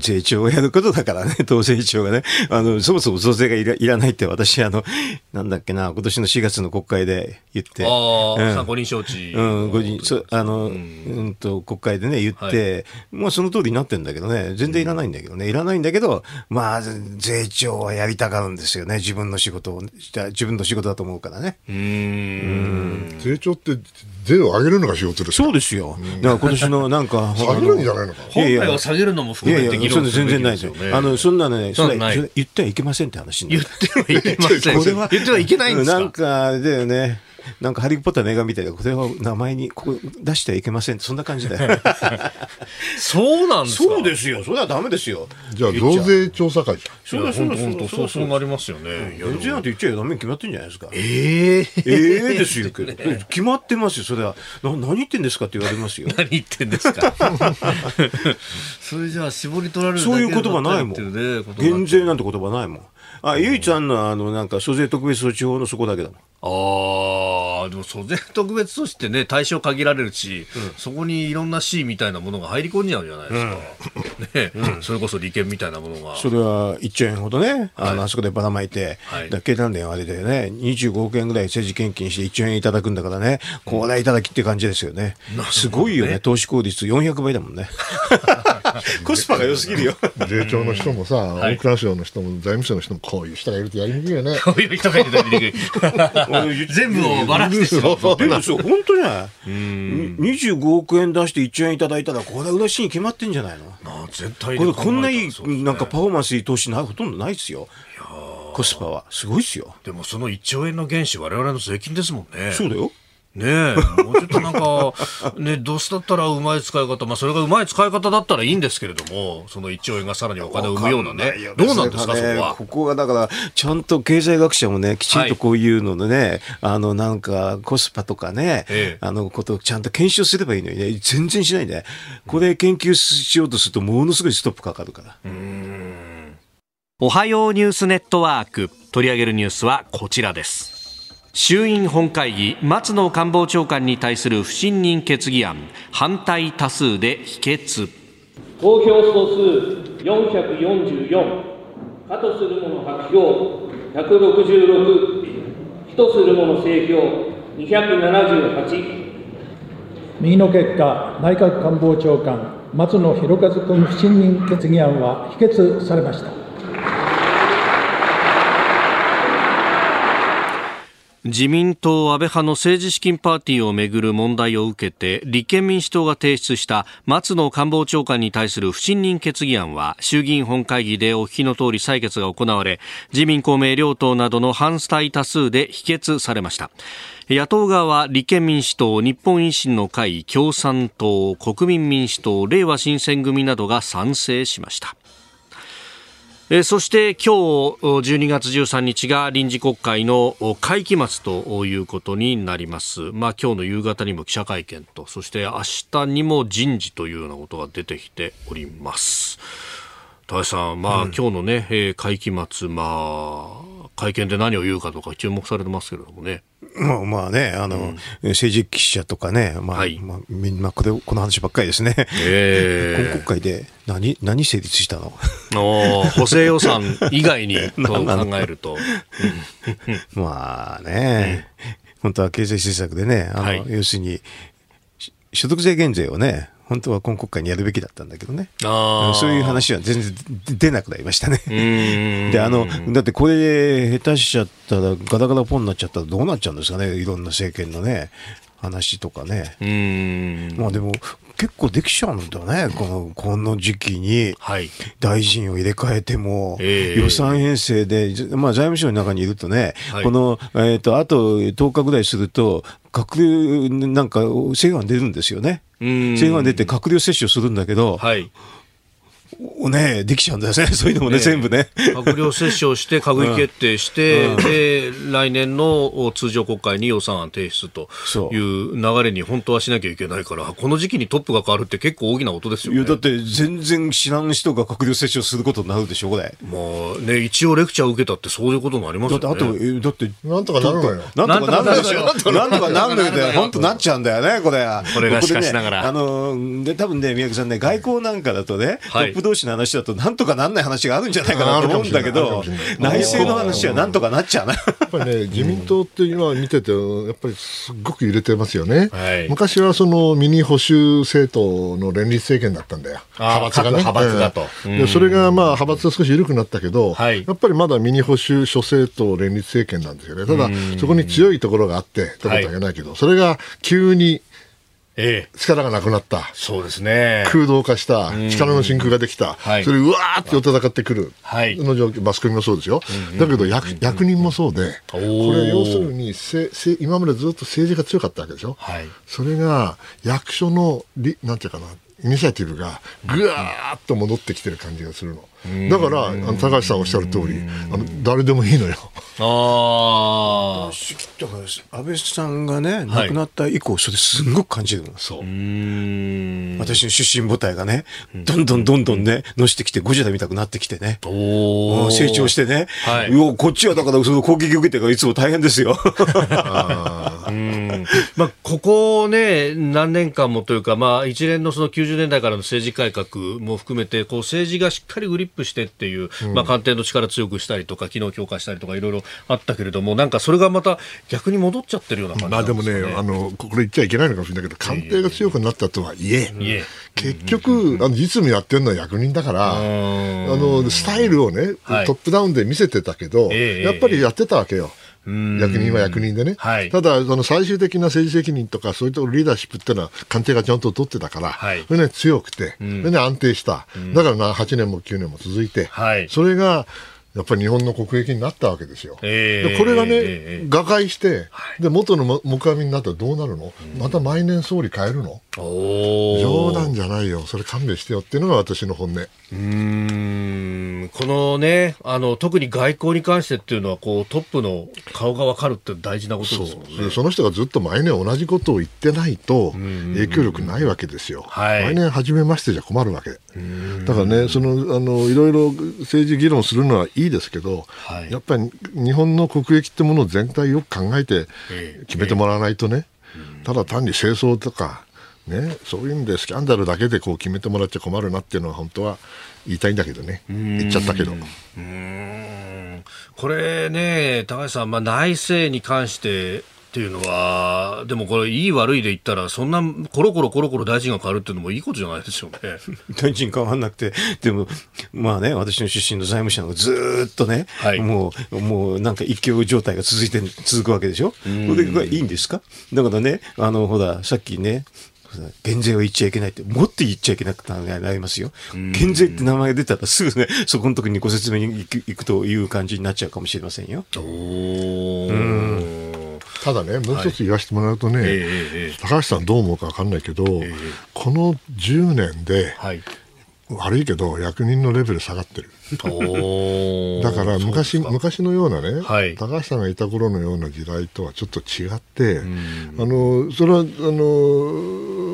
税調をやることだからね、党税調がね。あの、そもそも増税がいらいらないって私、あの、なんだっけな、今年の4月の国会で言って。ああ、うん。参考人承知。うん、ご人、そあの、うん、と、国会でね、言って、もうその通りになってんだけどね、全然いらないんだけどね、いらないんだけど、まあ、税調はやりたがるんですよね、自分の仕事を、自分の仕事だと思うからね。うーん。税調って税を上げるのが仕事ですかそうですよ。だから今年の なんか、下げるんじゃないのか。いやいや本来は下げるのも含めて議いやいや、そんな論するべき全然ないですよ。ですよ。ねあの、そんなね、そんな言ってはいけませんって話言る。ってはいけません。これは、言ってはいけないんですか？なんか、あれだよね。なんかハリー・ポッターの映画みたいな、これは名前にここ出してはいけませんって、そんな感じだよ。そうなんですか？そうですよ。それはダメですよ。じゃあ増税調査会。そうだ、そうだ、本当そうそうなりますよねいやでも増税なんて言っちゃダメに決まってんじゃないですか。ええええですよ。決まってますよ。それは。な何言ってんですかって言われますよ。何言ってんですか？それじゃあ絞り取られるだけそういう言葉ないもん。減税なんて言葉ないもん。あ、唯一あんのは、あの、なんか、租税特別措置法のそこだけだもん。ああ、でも租税特別措置ってね、対象限られるし、そこにいろんな C みたいなものが入り込んじゃうじゃないですか。ね、それこそ利権みたいなものが。それは1兆円ほどね、あの、あそこでばらまいて、はいだ経団連はあれだよね、25億円ぐらい政治献金して1兆円いただくんだからね、これはいただきって感じですよね。すごいよね、投資効率400倍だもん ね。コスパが良すぎるよ。税調の人もさ、大蔵省の人も財務省の人もこういう人がいるとやりにくいよね。こういう人がいるとやりにくい 全部をばらしてしまうと。でもそう、本当じゃない。25億円出して1兆円いただいたら、これは嬉しいに決まってんじゃないの？あ絶対これこんないい、ねなんかパフォーマンスいい投資なほとんどないですよ。コスパは。すごいですよ。でもその1兆円の原資、我々の税金ですもんね。そうだよ。ねえ、もうちょっとなんか、ね、どうしたったらうまい使い方、まあそれがうまい使い方だったらいいんですけれども、その1兆円がさらにお金を生むようなね。どうなんですか、そこは？ここがだから、ちゃんと経済学者もね、きちんとこういうのでね、あの、なんか、コスパとかね、ええあの、ことをちゃんと検証すればいいのにね、全然しないで、これ研究しようとすると、ものすごいストップかかるから。おはようニュースネットワーク。取り上げるニュースはこちらです。衆院本会議、松野官房長官に対する不信任決議案、反対多数で否決。投票総数444、可とする者白票166、非とする者正票278、右の結果、内閣官房長官、松野博一君不信任決議案は否決されました。自民党安倍派の政治資金パーティーをめぐる問題を受けて立憲民主党が提出した松野官房長官に対する不信任決議案は衆議院本会議でお聞きの通り採決が行われ自民公明両党などの反対多数で否決されました。野党側は立憲民主党、日本維新の会、共産党、国民民主党、れいわ新選組などが賛成しました。えーそして今日12月13日が臨時国会のお会期末ということになります。まあ今日の夕方にも記者会見と、そして明日にも人事というようなことが出てきております。田中さん、まあ、今日のね、えー会期末、まあ、会見で何を言うかとか注目されてますけれどもね。まあまあね、あの、政治記者とかね、まあ、はい。まあ、みんなこれ、この話ばっかりですね。えー今国会で何、何成立したの？おー補正予算以外に と考えると。まあね、本当は経済政策でね、あの、はい。要するに、し所得税減税をね、本当は今国会にやるべきだったんだけどね。そういう話は全然出なくなりましたね。んで、あの、だってこれ、下手しちゃったら、ガタガタポンになっちゃったらどうなっちゃうんですかね、いろんな政権のね、話とかね。うん。まあでも、結構できちゃうんだね、この、この時期に。はい。大臣を入れ替えても、ええ予算編成で、じまあ、財務省の中にいるとね、はいこの、えっ、と、あと10日ぐらいすると、閣僚なんか制限出るんですよね。うん制限出て閣僚接種するんだけど、はい。おね、できちゃうんですね、そういうのもね、ええ全部ね。閣僚折衝して、閣議決定して、で、来年の通常国会に予算案提出とそういう流れに本当はしなきゃいけないから、この時期にトップが変わるって結構大きな音ですよね。いや、だって全然知らん人が閣僚接種することになるでしょ、これ。まあね、一応レクチャー受けたってそういうことになりますよね。だって、あと、えだって、なんとかなるのよ。なんとかなるでしょなんとかなんとかなるんだよ。本当なっちゃうんだよね、これ。これがしかしながらあの、で、多分ね、宮城さんね、外交なんかだとね、トはいップ同士の話だと、なんとかなんない話があるんじゃないかなと思うんだけど内政の話はなんとかなっちゃうな。やっぱりね、自民党って今見てて、やっぱりすっごく揺れてますよね。はい昔はそのミニ保守政党の連立政権だったんだよ。派閥がね。各派閥だとうんでそれがまあ派閥が少し緩くなったけど、はいやっぱりまだミニ保守諸政党連立政権なんですよね。ただ、そこに強いところがあって、ってことは言えないけど、それが急にええ、力がなくなった。そうですね。空洞化した、力の真空ができた、はい。それうわーって戦ってくる、はい。の状況、マスコミもそうですよ、だけど役役人もそうで、これ、要するにせせ今までずっと政治が強かったわけでしょ、はい。そそれが役所のリ、なんていうかな、イニシアティブがぐわーっと戻ってきてる感じがするの。だから、あの高橋さんおっしゃる通り、あの誰でもいいのよ。あ安倍さんがね、亡くなった以降、それすんごく感じるの。そう。うん。私の出身母体がね、どんどんどんどんね、のしてきて、ゴジラみたくなってきてね。おー成長してね、はいこっちはだからその攻撃を受けてからいつも大変ですよ。うんまあ、ここね、何年間もというか、まあ、一連のその90年代からの政治改革も含めて、こう政治がしっかりグリップしてっていう、まあ、官邸の力強くしたりとか、機能強化したりとか、いろいろあったけれども、なんかそれがまた逆に戻っちゃってるような感じまあでもなんすかね、あの、これ言っちゃいけないのかもしれないけど、官邸が強くなったとはいえ、いえ。結局、あの実務やってるのは役人だから、あのスタイルをね、はい。トップダウンで見せてたけど、ええ。やっぱりやってたわけよ。役人は役人でね、はい。ただ、その最終的な政治責任とか、そういうところリーダーシップっていうのは、官邸がちゃんと取ってたから、はい。それね、強くて、それね、安定した、だからな8年も9年も続いて、はい。それがやっぱり日本の国益になったわけですよ。ええでこれがね、ええ瓦解して、で元の木阿弥になったらどうなるの、また毎年総理変えるの？冗談じゃないよ、それ勘弁してよっていうのが私の本音。うーん。このねあの、特に外交に関してっていうのはこう、トップの顔が分かるって大事なことですもんね。でその人がずっと毎年同じことを言ってないと影響力ないわけですよ。はい。毎年初めましてじゃ困るわけ。だからね、そのあのいろいろ政治議論するのはいいですけど、はい。やっぱり日本の国益ってものを全体よく考えてええ。決めてもらわないとね、ただ単に清掃とか、ね、そういうんでスキャンダルだけでこう決めてもらっちゃ困るなっていうのは本当は言いたいんだけどね、言っちゃったけど。うーん。これね、高橋さん、まあ、内政に関してっていうのは、でもこれ、いい悪いで言ったら、そんなコロコロコロコロ大臣が変わるっていうのもいいことじゃないですよね。大臣変わんなくて、でも、まあね、私の出身の財務省がずーっとね、はい。もう、もうなんか一強状態が続いて、続くわけでしょ。それがいいんですか？だからね、あの、ほら、さっきね、減税を言っちゃいけないって、もっと言っちゃいけなくなりますよ。減税って名前が出たらすぐね、そこの時にご説明に行く行くという感じになっちゃうかもしれませんよ。ただね、もう一つ言わせてもらうとね、ええええ高橋さんどう思うか分かんないけど、この10年で、はい。悪いけど、役人のレベル下がってる。だから昔昔のようなね、はい。高橋さんがいた頃のような時代とはちょっと違って、あのそれはあのお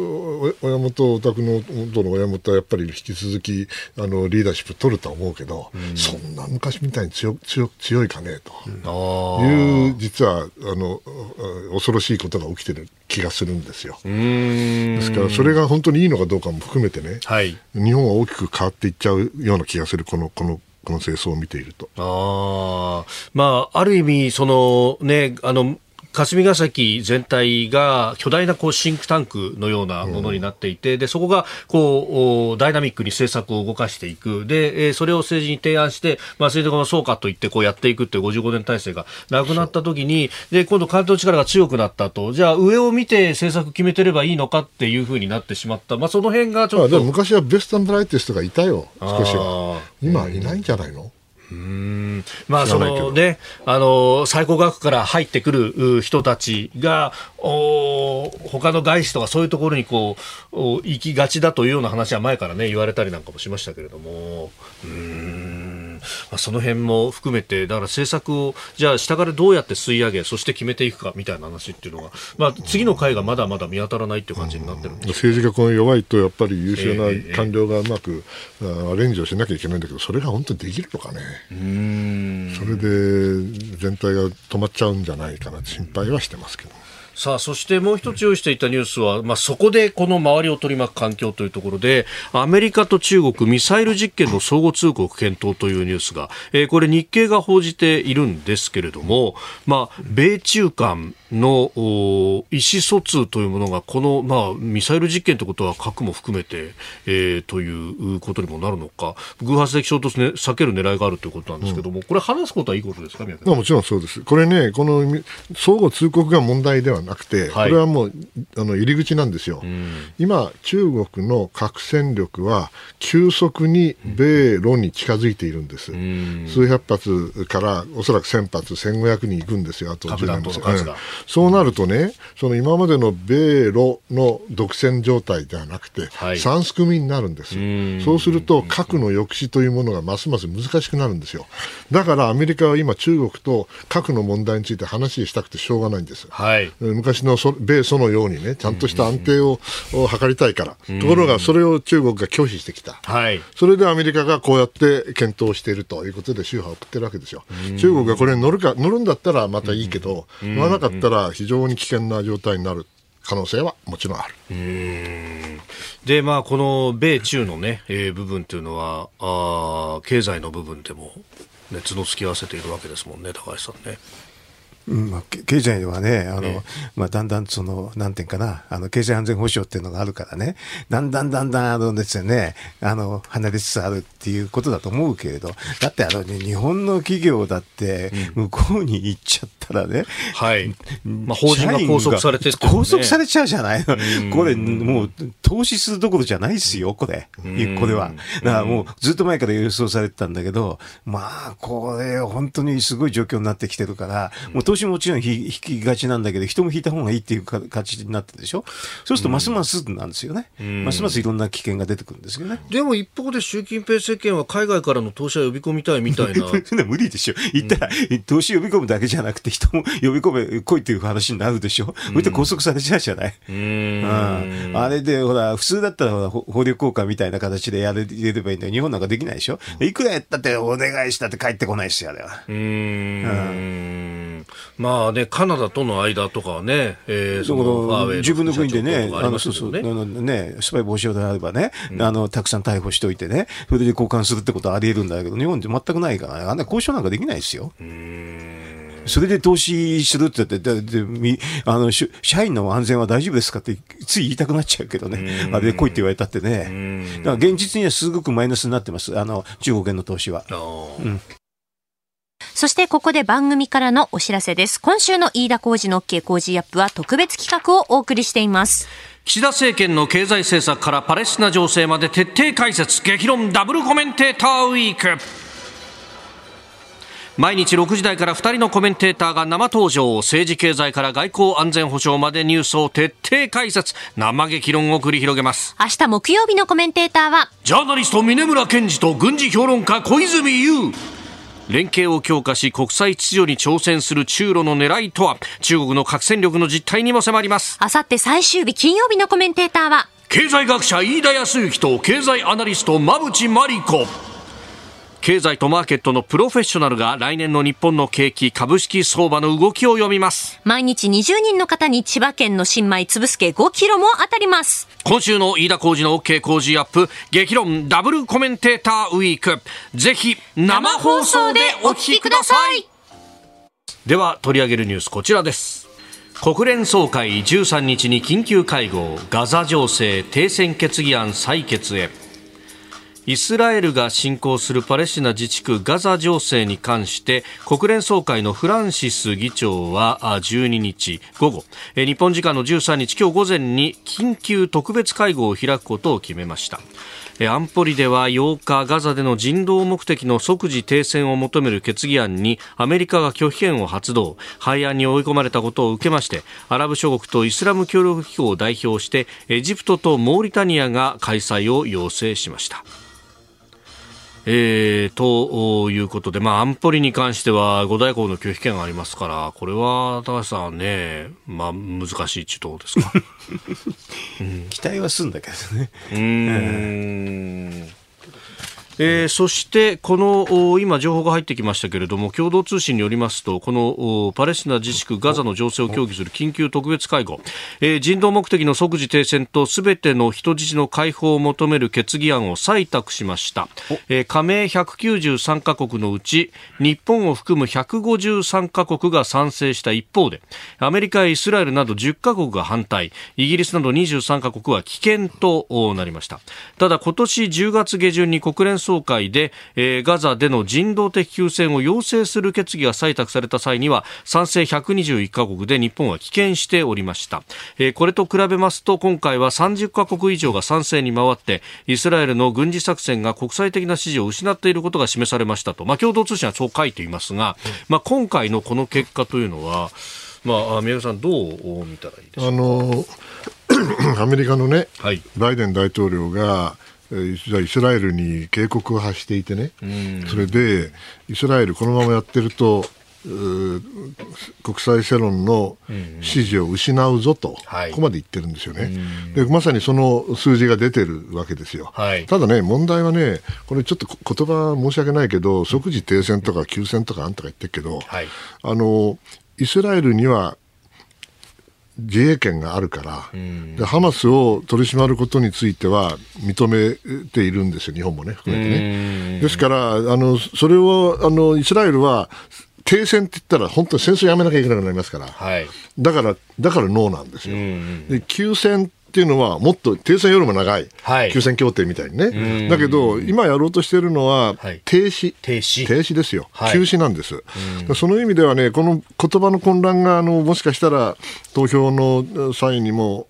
親元、お宅の元の親元はやっぱり引き続きあのリーダーシップ取るとは思うけど、そんな昔みたいに強強強いかねと。いう実はあのあ恐ろしいことが起きてる気がするんですよ。ですからそれが本当にいいのかどうかも含めてね、はい。日本は大きく変わっていっちゃうような気がするこのこのこの戦争を見ていると。ああ、まあ、ある意味、そのね、あの、霞が関全体が巨大なこうシンクタンクのようなものになっていて、うん、でそこがこうダイナミックに政策を動かしていく。で、えー、それを政治に提案して、まあ、政治そうかと言ってこうやっていくっていう55年体制がなくなった時にで今度関東力が強くなったと。じゃあ上を見て政策決めてればいいのかっていうふうになってしまった、まあ、その辺がちょっと昔はベストブライテストがいたよ少しは。今いないんじゃないの、うん。まあそのね、あの最高額から入ってくる人たちがお他の外資とかそういうところにこう行きがちだというような話は前からね言われたりなんかもしましたけれども。うんまあ、その辺も含めてだから政策をじゃあ下からどうやって吸い上げそして決めていくかみたいな話っていうのが、まあ、次の回がまだまだ見当たらないっていう感じになってる、うん、政治がこの弱いとやっぱり優秀な官僚がうまく、えー、アレンジをしなきゃいけないんだけどそれが本当にできるのかね。うん。それで全体が止まっちゃうんじゃないかな心配はしてますけど。さあ、そしてもう一つ用意していたニュースは、まあ、そこでこの周りを取り巻く環境というところで、アメリカと中国ミサイル実験の相互通告検討というニュースが、えー、これ日経が報じているんですけれども、まあ、米中間の意思疎通というものが、この、まあ、ミサイル実験ということは核も含めて、えー、ということにもなるのか、偶発的衝突、ね、避ける狙いがあるということなんですけれども、うん、これ話すことはいいことですか、宮もちろんそうです。これね、この相互通告が問題ではなくて、これはもうあの入り口なんですよ、うん、今、中国の核戦力は急速に米ロに近づいているんです、うん、数百発からおそらく1000発、1500に行くんですよ、あと10年です、そうなるとね、その今までの米ロの独占状態ではなくて、はい、3すくみになるんです、そうすると核の抑止というものがますます難しくなるんですよ、だからアメリカは今、中国と核の問題について話したくてしょうがないんです。はい、昔の米ソのようにね、ちゃんとした安定を図りたいから。ところが、それを中国が拒否してきた。はい。それでアメリカがこうやって検討しているということで、宗派を送ってるわけですよ。中国がこれに乗るか、乗るんだったらまたいいけど、乗らなかったら非常に危険な状態になる。可能性はもちろんある。で、まあ、この米中のね、えー、部分というのは、あ経済の部分でも熱の付き合わせているわけですもんね、高橋さんね。うんまあ、経済ではね、あの、えまあ、だんだんその、なんていうかな、あの、経済安全保障っていうのがあるからね、だんだんだんだん、あのですよね、あの、離れつつあるっていうことだと思うけれど、だってあの、ね、日本の企業だって、向こうに行っちゃったらね、はい。まあ、法人が拘束されて、ね、拘束されちゃうじゃないの。これ、もう、投資するどころじゃないですよ、これ。これは。だからもう、ずっと前から予想されてたんだけど、まあ、これ、本当にすごい状況になってきてるから、もう投資もちろん引きがちなんだけど、人も引いた方がいいっていう形になってるでしょ？そうすると、ますますなんですよね。ますますいろんな危険が出てくるんですよね。でも一方で習近平政権は海外からの投資は呼び込みたいみたいな。無理でしょ。言ったら、投資呼び込むだけじゃなくて、人も呼び込め、来いっていう話になるでしょ？それで拘束されちゃうじゃない？うん。あれで、ほら、普通だったら法律効果みたいな形でやれればいいんだよ。日本なんかできないでしょ？いくらやったってお願いしたって帰ってこないですよ、あれは。うん。まあね、カナダとの間とかはね、えー、その自分の国でね、あのそうそう。あのね、スパイ防止法であればね、うん、あの、たくさん逮捕しておいてね、それで交換するってことはあり得るんだけど、日本って全くないから、ね、あんな交渉なんかできないですよ。それで投資するって言って、でみあの社員の安全は大丈夫ですかってつい言いたくなっちゃうけどね、あれで来いって言われたってね、だから現実にはすごくマイナスになってます、あの中国への投資は。うんそしてここで番組からのお知らせです。今週の飯田浩二の OK 工事アップは特別企画をお送りしています。岸田政権の経済政策からパレスチナ情勢まで徹底解説、激論ダブルコメンテーターウィーク。毎日6時台から2人のコメンテーターが生登場政治経済から外交安全保障までニュースを徹底解説生激論を繰り広げます明日木曜日のコメンテーターはジャーナリスト峰村健二と軍事評論家小泉悠連携を強化し国際秩序に挑戦する中ロの狙いとは？中国の核戦力の実態にも迫ります。あさって最終日金曜日のコメンテーターは？経済学者飯田康之と経済アナリスト馬淵真理子経済とマーケットのプロフェッショナルが来年の日本の景気株式相場の動きを読みます。毎日20人の方に千葉県の新米つぶすけ5キロも当たります。今週の飯田浩二の OK 工事アップ激論ダブルコメンテーターウィーク。ぜひ生放送でお聞きください。では取り上げるニュースこちらです。国連総会13日に緊急会合。ガザ情勢停戦決議案採決へイスラエルが侵攻するパレスチナ自治区ガザ情勢に関して国連総会のフランシス議長は12日午後。日本時間の13日今日午前に緊急特別会合を開くことを決めました。安保理では8日ガザでの人道目的の即時停戦を求める決議案にアメリカが拒否権を発動。廃案に追い込まれたことを受けましてアラブ諸国とイスラム協力機構を代表してエジプトとモーリタニアが開催を要請しました。えー、ということで、まあ、安保理に関しては五大公の拒否権がありますから、これは高橋さんね、まあ、難しいってどうですか、うん、期待はするんだけどね。うんえー、そしてこの今情報が入ってきましたけれども共同通信によりますとこのパレスチナ自治区ガザの情勢を協議する緊急特別会合、えー、人道目的の即時停戦とすべての人質の解放を求める決議案を採択しました、えー、加盟193カ国のうち日本を含む153カ国が賛成した一方でアメリカやイスラエルなど10カ国が反対。イギリスなど23カ国は棄権となりました。ただ今年10月下旬に国連総会で、えー、ガザでの人道的休戦を要請する決議が採択された際には賛成121カ国で日本は棄権しておりました、えー、これと比べますと今回は30カ国以上が賛成に回ってイスラエルの軍事作戦が国際的な支持を失っていることが示されましたと、まあ、共同通信はそう書いていますが、まあ、今回のこの結果というのは、まあ、宮さん、どう見たらいいでしょうか？あの アメリカのね、はい、バイデン大統領がイスラエルに警告を発していてね、それでイスラエル、このままやってると、国際世論の支持を失うぞと、ここまで言ってるんですよね、でまさにその数字が出てるわけですよ、はい、ただね、問題はね、これちょっと言葉申し訳ないけど、即時停戦とか休戦とかあんたが言ってるけど、はい、あのイスラエルには自衛権があるから、でハマスを取り締まることについては認めているんですよ、日本もね、含めてね。ですから、あのそれをあのイスラエルは停戦って言ったら、本当に戦争やめなきゃいけなくなりますから、はい、だから、だからノーなんですよ。で休戦っていうのは、もっと停戦よりも長い、はい、休戦協定みたいにね、だけど、今やろうとしているのは、停止、停止。停止ですよ、休止なんです、その意味ではね、この言葉の混乱があのもしかしたら投票の際にも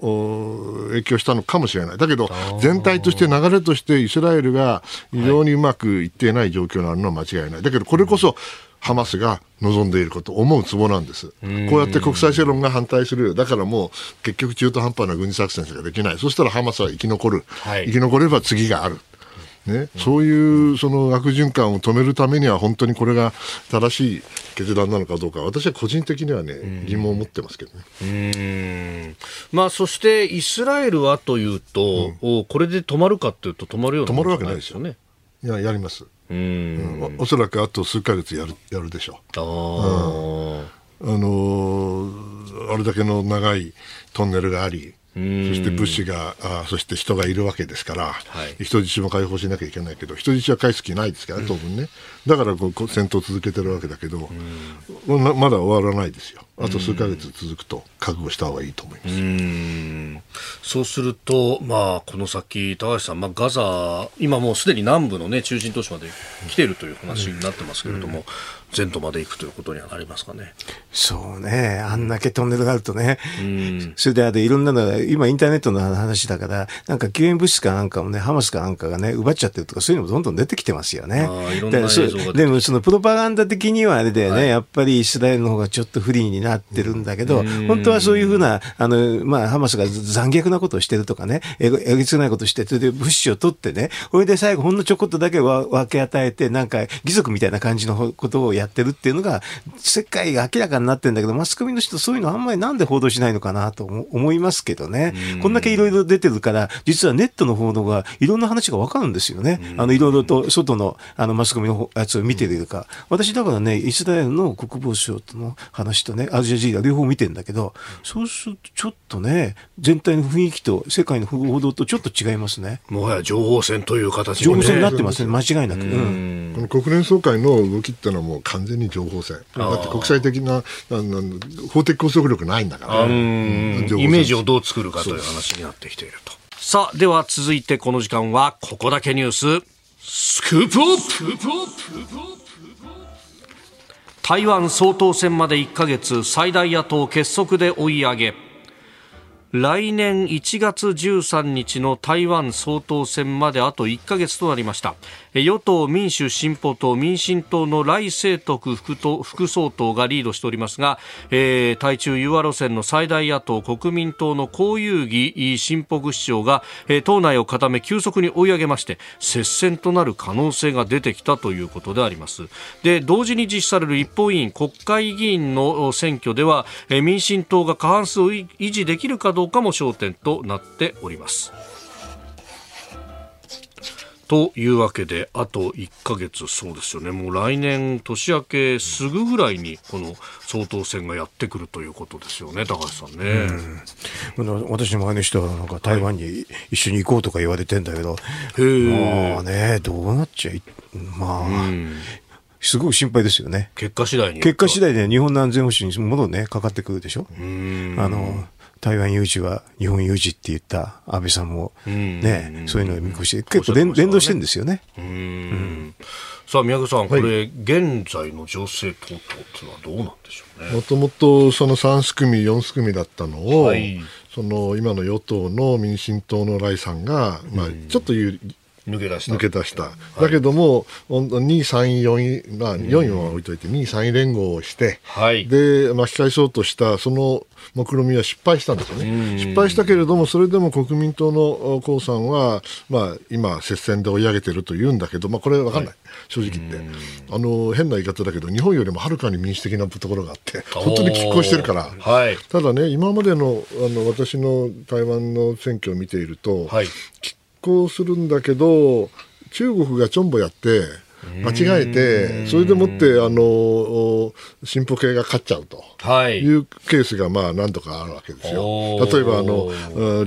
影響したのかもしれない、だけど、全体として流れとしてイスラエルが非常にうまくいっていない状況にあるのは間違いない。だけどこれこそハマスが望んでいること、思うツボなんです。こうやって国際世論が反対する。だからもう結局中途半端な軍事作戦しかできない。そしたらハマスは生き残る。はい、生き残れば次がある。ね、そういうその悪循環を止めるためには本当にこれが正しい決断なのかどうか。私は個人的にはね疑問を持ってますけどね。まあ、そしてイスラエルはというと、うん、これで止まるかというと止まるような止まるわけないですよ。ねいややりますうん、おそらくあと数か月やるやるでしょう。あ、うん、あのー、あれだけの長いトンネルがあり、そして物資があ、そして人がいるわけですから、はい、人質も解放しなきゃいけないけど、人質は返す気ないですから、当分ね、だからこう戦闘を続けてるわけだけど、まだ終わらないですよ、あと数か月続くと、覚悟した方がいいと思います。そうすると、まあ、この先、高橋さん、まあ、ガザ、今もうすでに南部の、ね、中心都市まで来ているという話になってますけれども、うん全土まで行くということにはなりますかね。そうね。あんだけトンネルがあるとね。うん、それであといろんなのが、今インターネットの話だから、なんか救援物資かなんかもね、ハマスかなんかがね、奪っちゃってるとか、そういうのもどんどん出てきてますよね。でもそのプロパガンダ的にはあれだよね、はい、やっぱりイスラエルの方がちょっと不利になってるんだけど、本当はそういうふうな、あの、まあ、ハマスが残虐なことをしてるとかね、えげつないことをして、それで物資を取ってね、それで最後ほんのちょこっとだけ分け与えて、なんか義足みたいな感じのことをやってるっていうのが、世界が明らかになってるんだけど、マスコミの人そういうのあんまりなんで報道しないのかなと思いますけどね。こんだけいろいろ出てるから、実はネットの報道がいろんな話がわかるんですよね。あの、いろいろと外のあのマスコミのやつを見てるか。私だからね、イスラエルの国防省との話とね、あアジア人が両方見てんだけど、そうするとちょっとね、全体の雰囲気と世界の報道とちょっと違いますね。もはや情報戦という形情報戦になってますね、間違いなく。うんこの国連総会の動きっていうのはもう完全に情報戦。だって国際的な、あの法的拘束力ないんだから。うん情報戦イメージをどう作るかという話になってきていると。さあ、では続いてこの時間は、ここだけニュース、スクープアップ台湾総統選まで1ヶ月、最大野党結束で追い上げ。来年1月13日の台湾総統選まであと1ヶ月となりました。与党民主進歩党民進党の来清徳副総統がリードしておりますが、えー、対中融和路線の最大野党国民党の江遊義新北市長が、えー、党内を固め急速に追い上げまして接戦となる可能性が出てきたということであります。で同時に実施される立法委員国会議員の選挙では、えー、民進党が過半数を維持できるかど。うかも焦点となっておりますというわけで、あと1ヶ月、そうですよね、もう来年年明けすぐぐらいに、この総統選がやってくるということですよね、高橋さんね。私の前の人はなんか台湾に一緒に行こうとか言われてんだけど、へまあね、ど。うなっちゃい、まあ、すごく心配ですよね。結果次第に。結果次第で日本の安全保障にものね、かかってくるでしょ。うあの、台湾有事は日本有事って言った安倍さんもね、そういうのを見越して、結構連連動してるんですよね。さあ、宮家さん、これ、現在の情勢等々っていうのはどうなんでしょうね。もともとその3組、4組だったのを、はい。その今の与党の民進党のライさんが、まあ、ちょっと有利抜け出した。抜け出した、だけども、2位、3位、4位、まあ、4位は置いといて、2位、3位連合をして、はい。で巻き返そうとしたその目論見は失敗したんですよね、失敗したけれども、それでも国民党の江さんは、まあ、今、接戦で追い上げてると言うんだけど、まあ、これ、分かんない、正直言って。あの、変な言い方だけど、日本よりもはるかに民主的なところがあって、本当に拮抗してるから。はい。ただね、今までのあの私の台湾の選挙を見ていると、はい。拮抗するんだけど、中国がちょんぼやって、間違えて、それでもってあの進歩系が勝っちゃうと。はい。いうケースがまあ何度かあるわけですよ。例えばあの、うん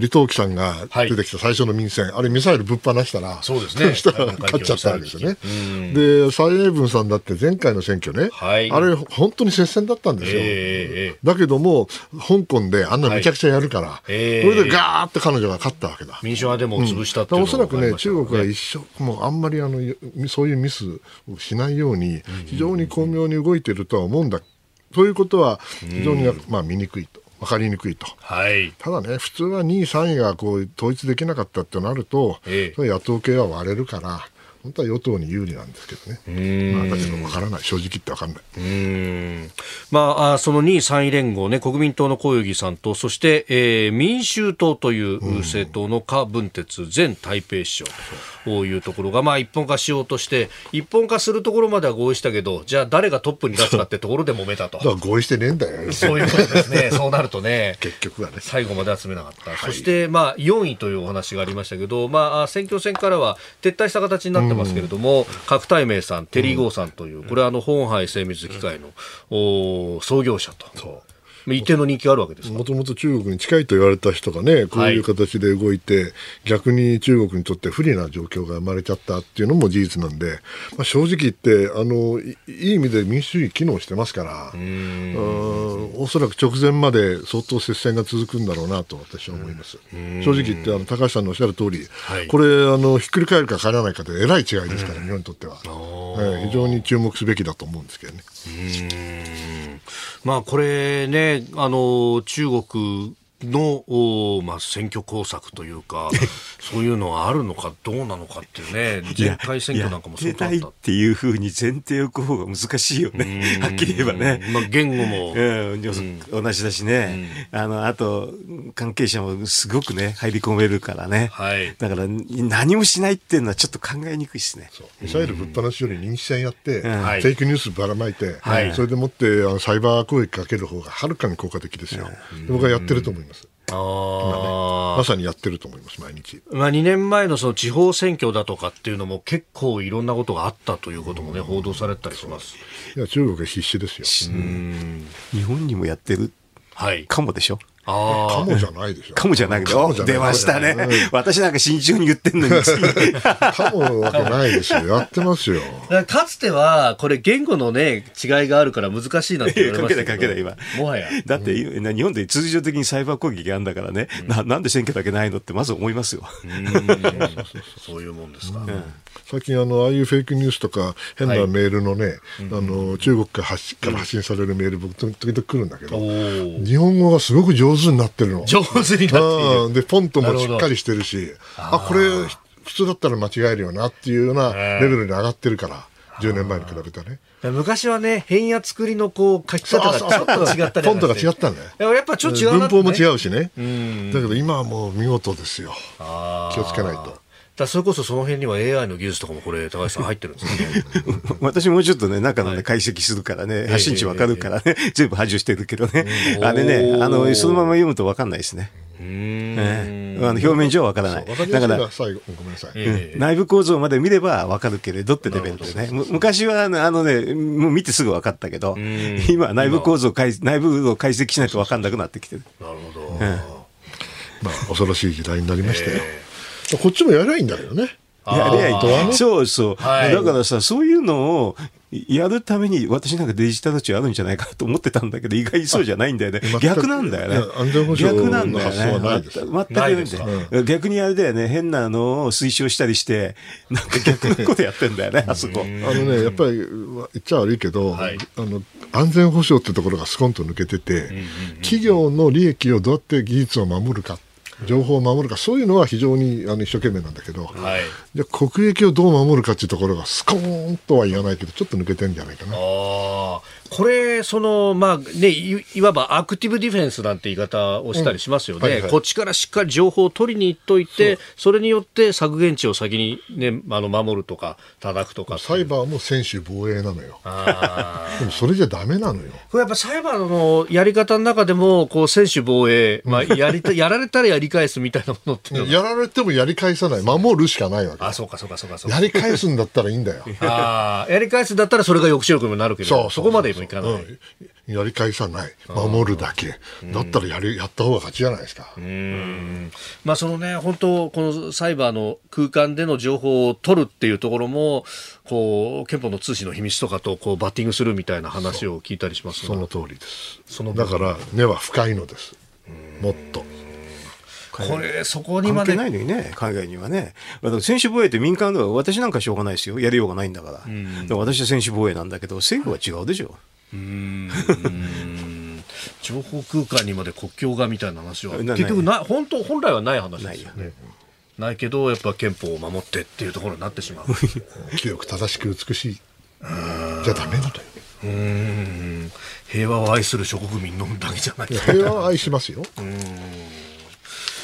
李登輝さんがはい。出てきた最初の民選、あれミサイルぶっ放したら、そうですね。したら勝っちゃったわけですよね。で、蔡英文さんだって前回の選挙ね、はい。あれ本当に接戦だったんですよ。ええええだけども、香港であんなめちゃくちゃやるから、ええ。それでガーって彼女が勝ったわけだ。民主派でも潰したっていうのおそらくね、中国は一生、もうあんまりあのそういうミスをしないように、非常に巧妙に動いているとは思うんだ。ということは、非常に、まあ、見にくいと、分かりにくいと。はい。ただね、普通は2位、3位がこう統一できなかったってなると、ええ野党系は割れるから、本当は与党に有利なんですけどね。まあ、だけど分からない。正直言って分からない。うんまあ、あその2位、3位連合ね、国民党の小池さんと、そして、えー民衆党という政党の柯文哲前台北市長というところが、まあ、一本化しようとして、一本化するところまでは合意したけど、じゃあ誰がトップに立つかってところで揉めたと合意してねえんだよ。そういうことですね。そうなるとね。結局はね。最後まで集めなかった、そして、まあ、4位というお話がありましたけど、まあ、選挙戦からは撤退した形になってますけれども、郭台銘さん、テリー・ゴーさんという、これはあの本杯精密機械の、おー創業者と、一定の人気があるわけですかもともと中国に近いと言われた人がね、こういう形で動いて、逆に中国にとって不利な状況が生まれちゃったっていうのも事実なんで、まあ、正直言ってあのい、いい意味で民主主義機能してますから、うん。おそらく直前まで相当接戦が続くんだろうなと私は思います。正直言ってあの高橋さんのおっしゃる通り、はい。これあの、ひっくり返るか返らないかでえらい違いですから、日本にとっては、ええ非常に注目すべきだと思うんですけどね。まあ、これね、あの中国の、おまあ、選挙工作というか、そういうのはあるのかどうなのかっていうね、前回選挙なんかもそうった。ってないっていうふうに前提を置く方が難しいよね。はっきり言えばね。まあ、言語も、うん、同じだしね、あの、あと、関係者もすごくね、入り込めるからね。はいだから、何もしないっていうのはちょっと考えにくいですね。ミサイルぶっ放しより人気戦やって、んはいフェイクニュースばらまいて、はいそれでもってあのサイバー攻撃かける方がはるかに効果的ですよ。で僕はやってると思います。ます。あまーさにやってると思います、毎日。まあ、2年前のその地方選挙だとかっていうのも結構いろんなことがあったということもね、報道されたりします。いや、中国は必死ですよ。日本にもやってるはい。かもでしょ。かもじゃないでしょ。かもじゃなくて、おかもじゃない出ましたねうん。私なんか慎重に言ってんのに、かもわけないですよ。やってますよ。だかつては、これ言語のね、違いがあるから難しいなって言われましたけど。かけないかけないもはや。だって、日本で通常的にサイバー攻撃があるんだからね、ななんで選挙だけないのってまず思いますよ。そういうもんですか。最近あの、ああいうフェイクニュースとか、変なメールのね、あの、中国から発信から発信されるメール、僕、時々来るんだけど、日本語がすごく上手になってるの。上手になってで、フォントもしっかりしてるし、あこれ、普通だったら間違えるよなっていうようなレベルに上がってるから、10年前に比べてね。昔はね、変や作りのこう書き方がちょっと違ったりフォントが違ったんだよ。ややっぱちょっと違うな文法も違う。うしね。だけど今はもう見事ですよ。気をつけないと。だそれこそその辺には AI の技術とかもこれ、高橋さん入ってるんですね。私もうちょっとね、中のね、解析するからね、発信地わかるからね、全部排除してるけどね。あれね、あの、そのまま読むとわかんないですね。ええあの表面上はわからない。だからごめんなさい。うん内部構造まで見ればわかるけれどってレベルでね。む昔はあのね、もう見てすぐわかったけど、今は内部構造を解、内部を解析しないとわかんなくなってきてる。なるほど。まあ、恐ろしい時代になりましたよ。こっちもやりゃいいんだけどね。いや、レア本当はね。そうそう、はい。だからさ、そういうのをやるために、私なんかデジタル庁あるんじゃないかと思ってたんだけど、意外にそうじゃないんだよね。逆なんだよね。逆なんだよね。全くないです。か逆にあれだよね、変なのを推奨したりして、なんか逆のことやってんだよね、あそこ。あのね、やっぱり言っちゃ悪いけど、はい。あの安全保障ってところがスコンと抜けてて、企業の利益をどうやって技術を守るか、情報を守るか、そういうのは非常にあの一生懸命なんだけど、はい。じゃあ国益をどう守るかっていうところがスコーンとは言わないけど、ちょっと抜けてんじゃないかな。これ、その、まあねい、いわばアクティブディフェンスなんて言い方をしたりしますよね。うんはいはいこっちからしっかり情報を取りに行っといて、それによって削減値を先にね、あの、守るとか、叩くとか。サイバーも専守防衛なのよ。でもそれじゃダメなのよ。これやっぱサイバーのやり方の中でも、こう、専守防衛、まあ、やりた、やられたらやり返すみたいなものっていうのが やられてもやり返さない。守るしかないわけ。あ、そうかそうかそうかそうか。やり返すんだったらいいんだよ。ああ、やり返すんだったらそれが抑止力にもなるけど、そうそこまでもいかない。うんやり返さない。守るだけ。だったらやり、やった方が勝ちじゃないですか。まあそのね、本当、このサイバーの空間での情報を取るっていうところも、こう、憲法の通信の秘密とかとこうバッティングするみたいな話を聞いたりしますがその通りです。そのだから根は深いのです。もっと。これ、そこにまで。関係ないのにね、海外にはね。だから選手防衛って民間では私なんかしょうがないですよ。やりようがないんだから。だから私は選手防衛なんだけど、政府は違うでしょ。情報空間にまで国境がみたいな話は、な結局な、本当、本来はない話ないよですよ。ね。ないけど、やっぱ憲法を守ってっていうところになってしまう。清く正しく美しい。じゃダメなのよ。うん平和を愛する諸国民のだけじゃない。平和は愛しますよ。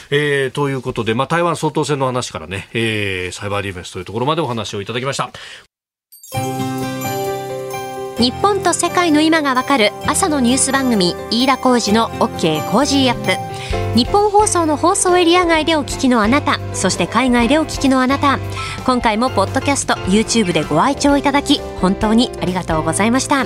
えーということで、まあ、台湾総統選の話からね、えーサイバーディフェンスというところまでお話をいただきました。日本と世界の今がわかる朝のニュース番組飯田浩二の OK コージーアップ。ニッポン放送の放送エリア外でお聞きのあなたそして海外でお聞きのあなた。今回もポッドキャスト YouTube でご愛聴いただき本当にありがとうございました。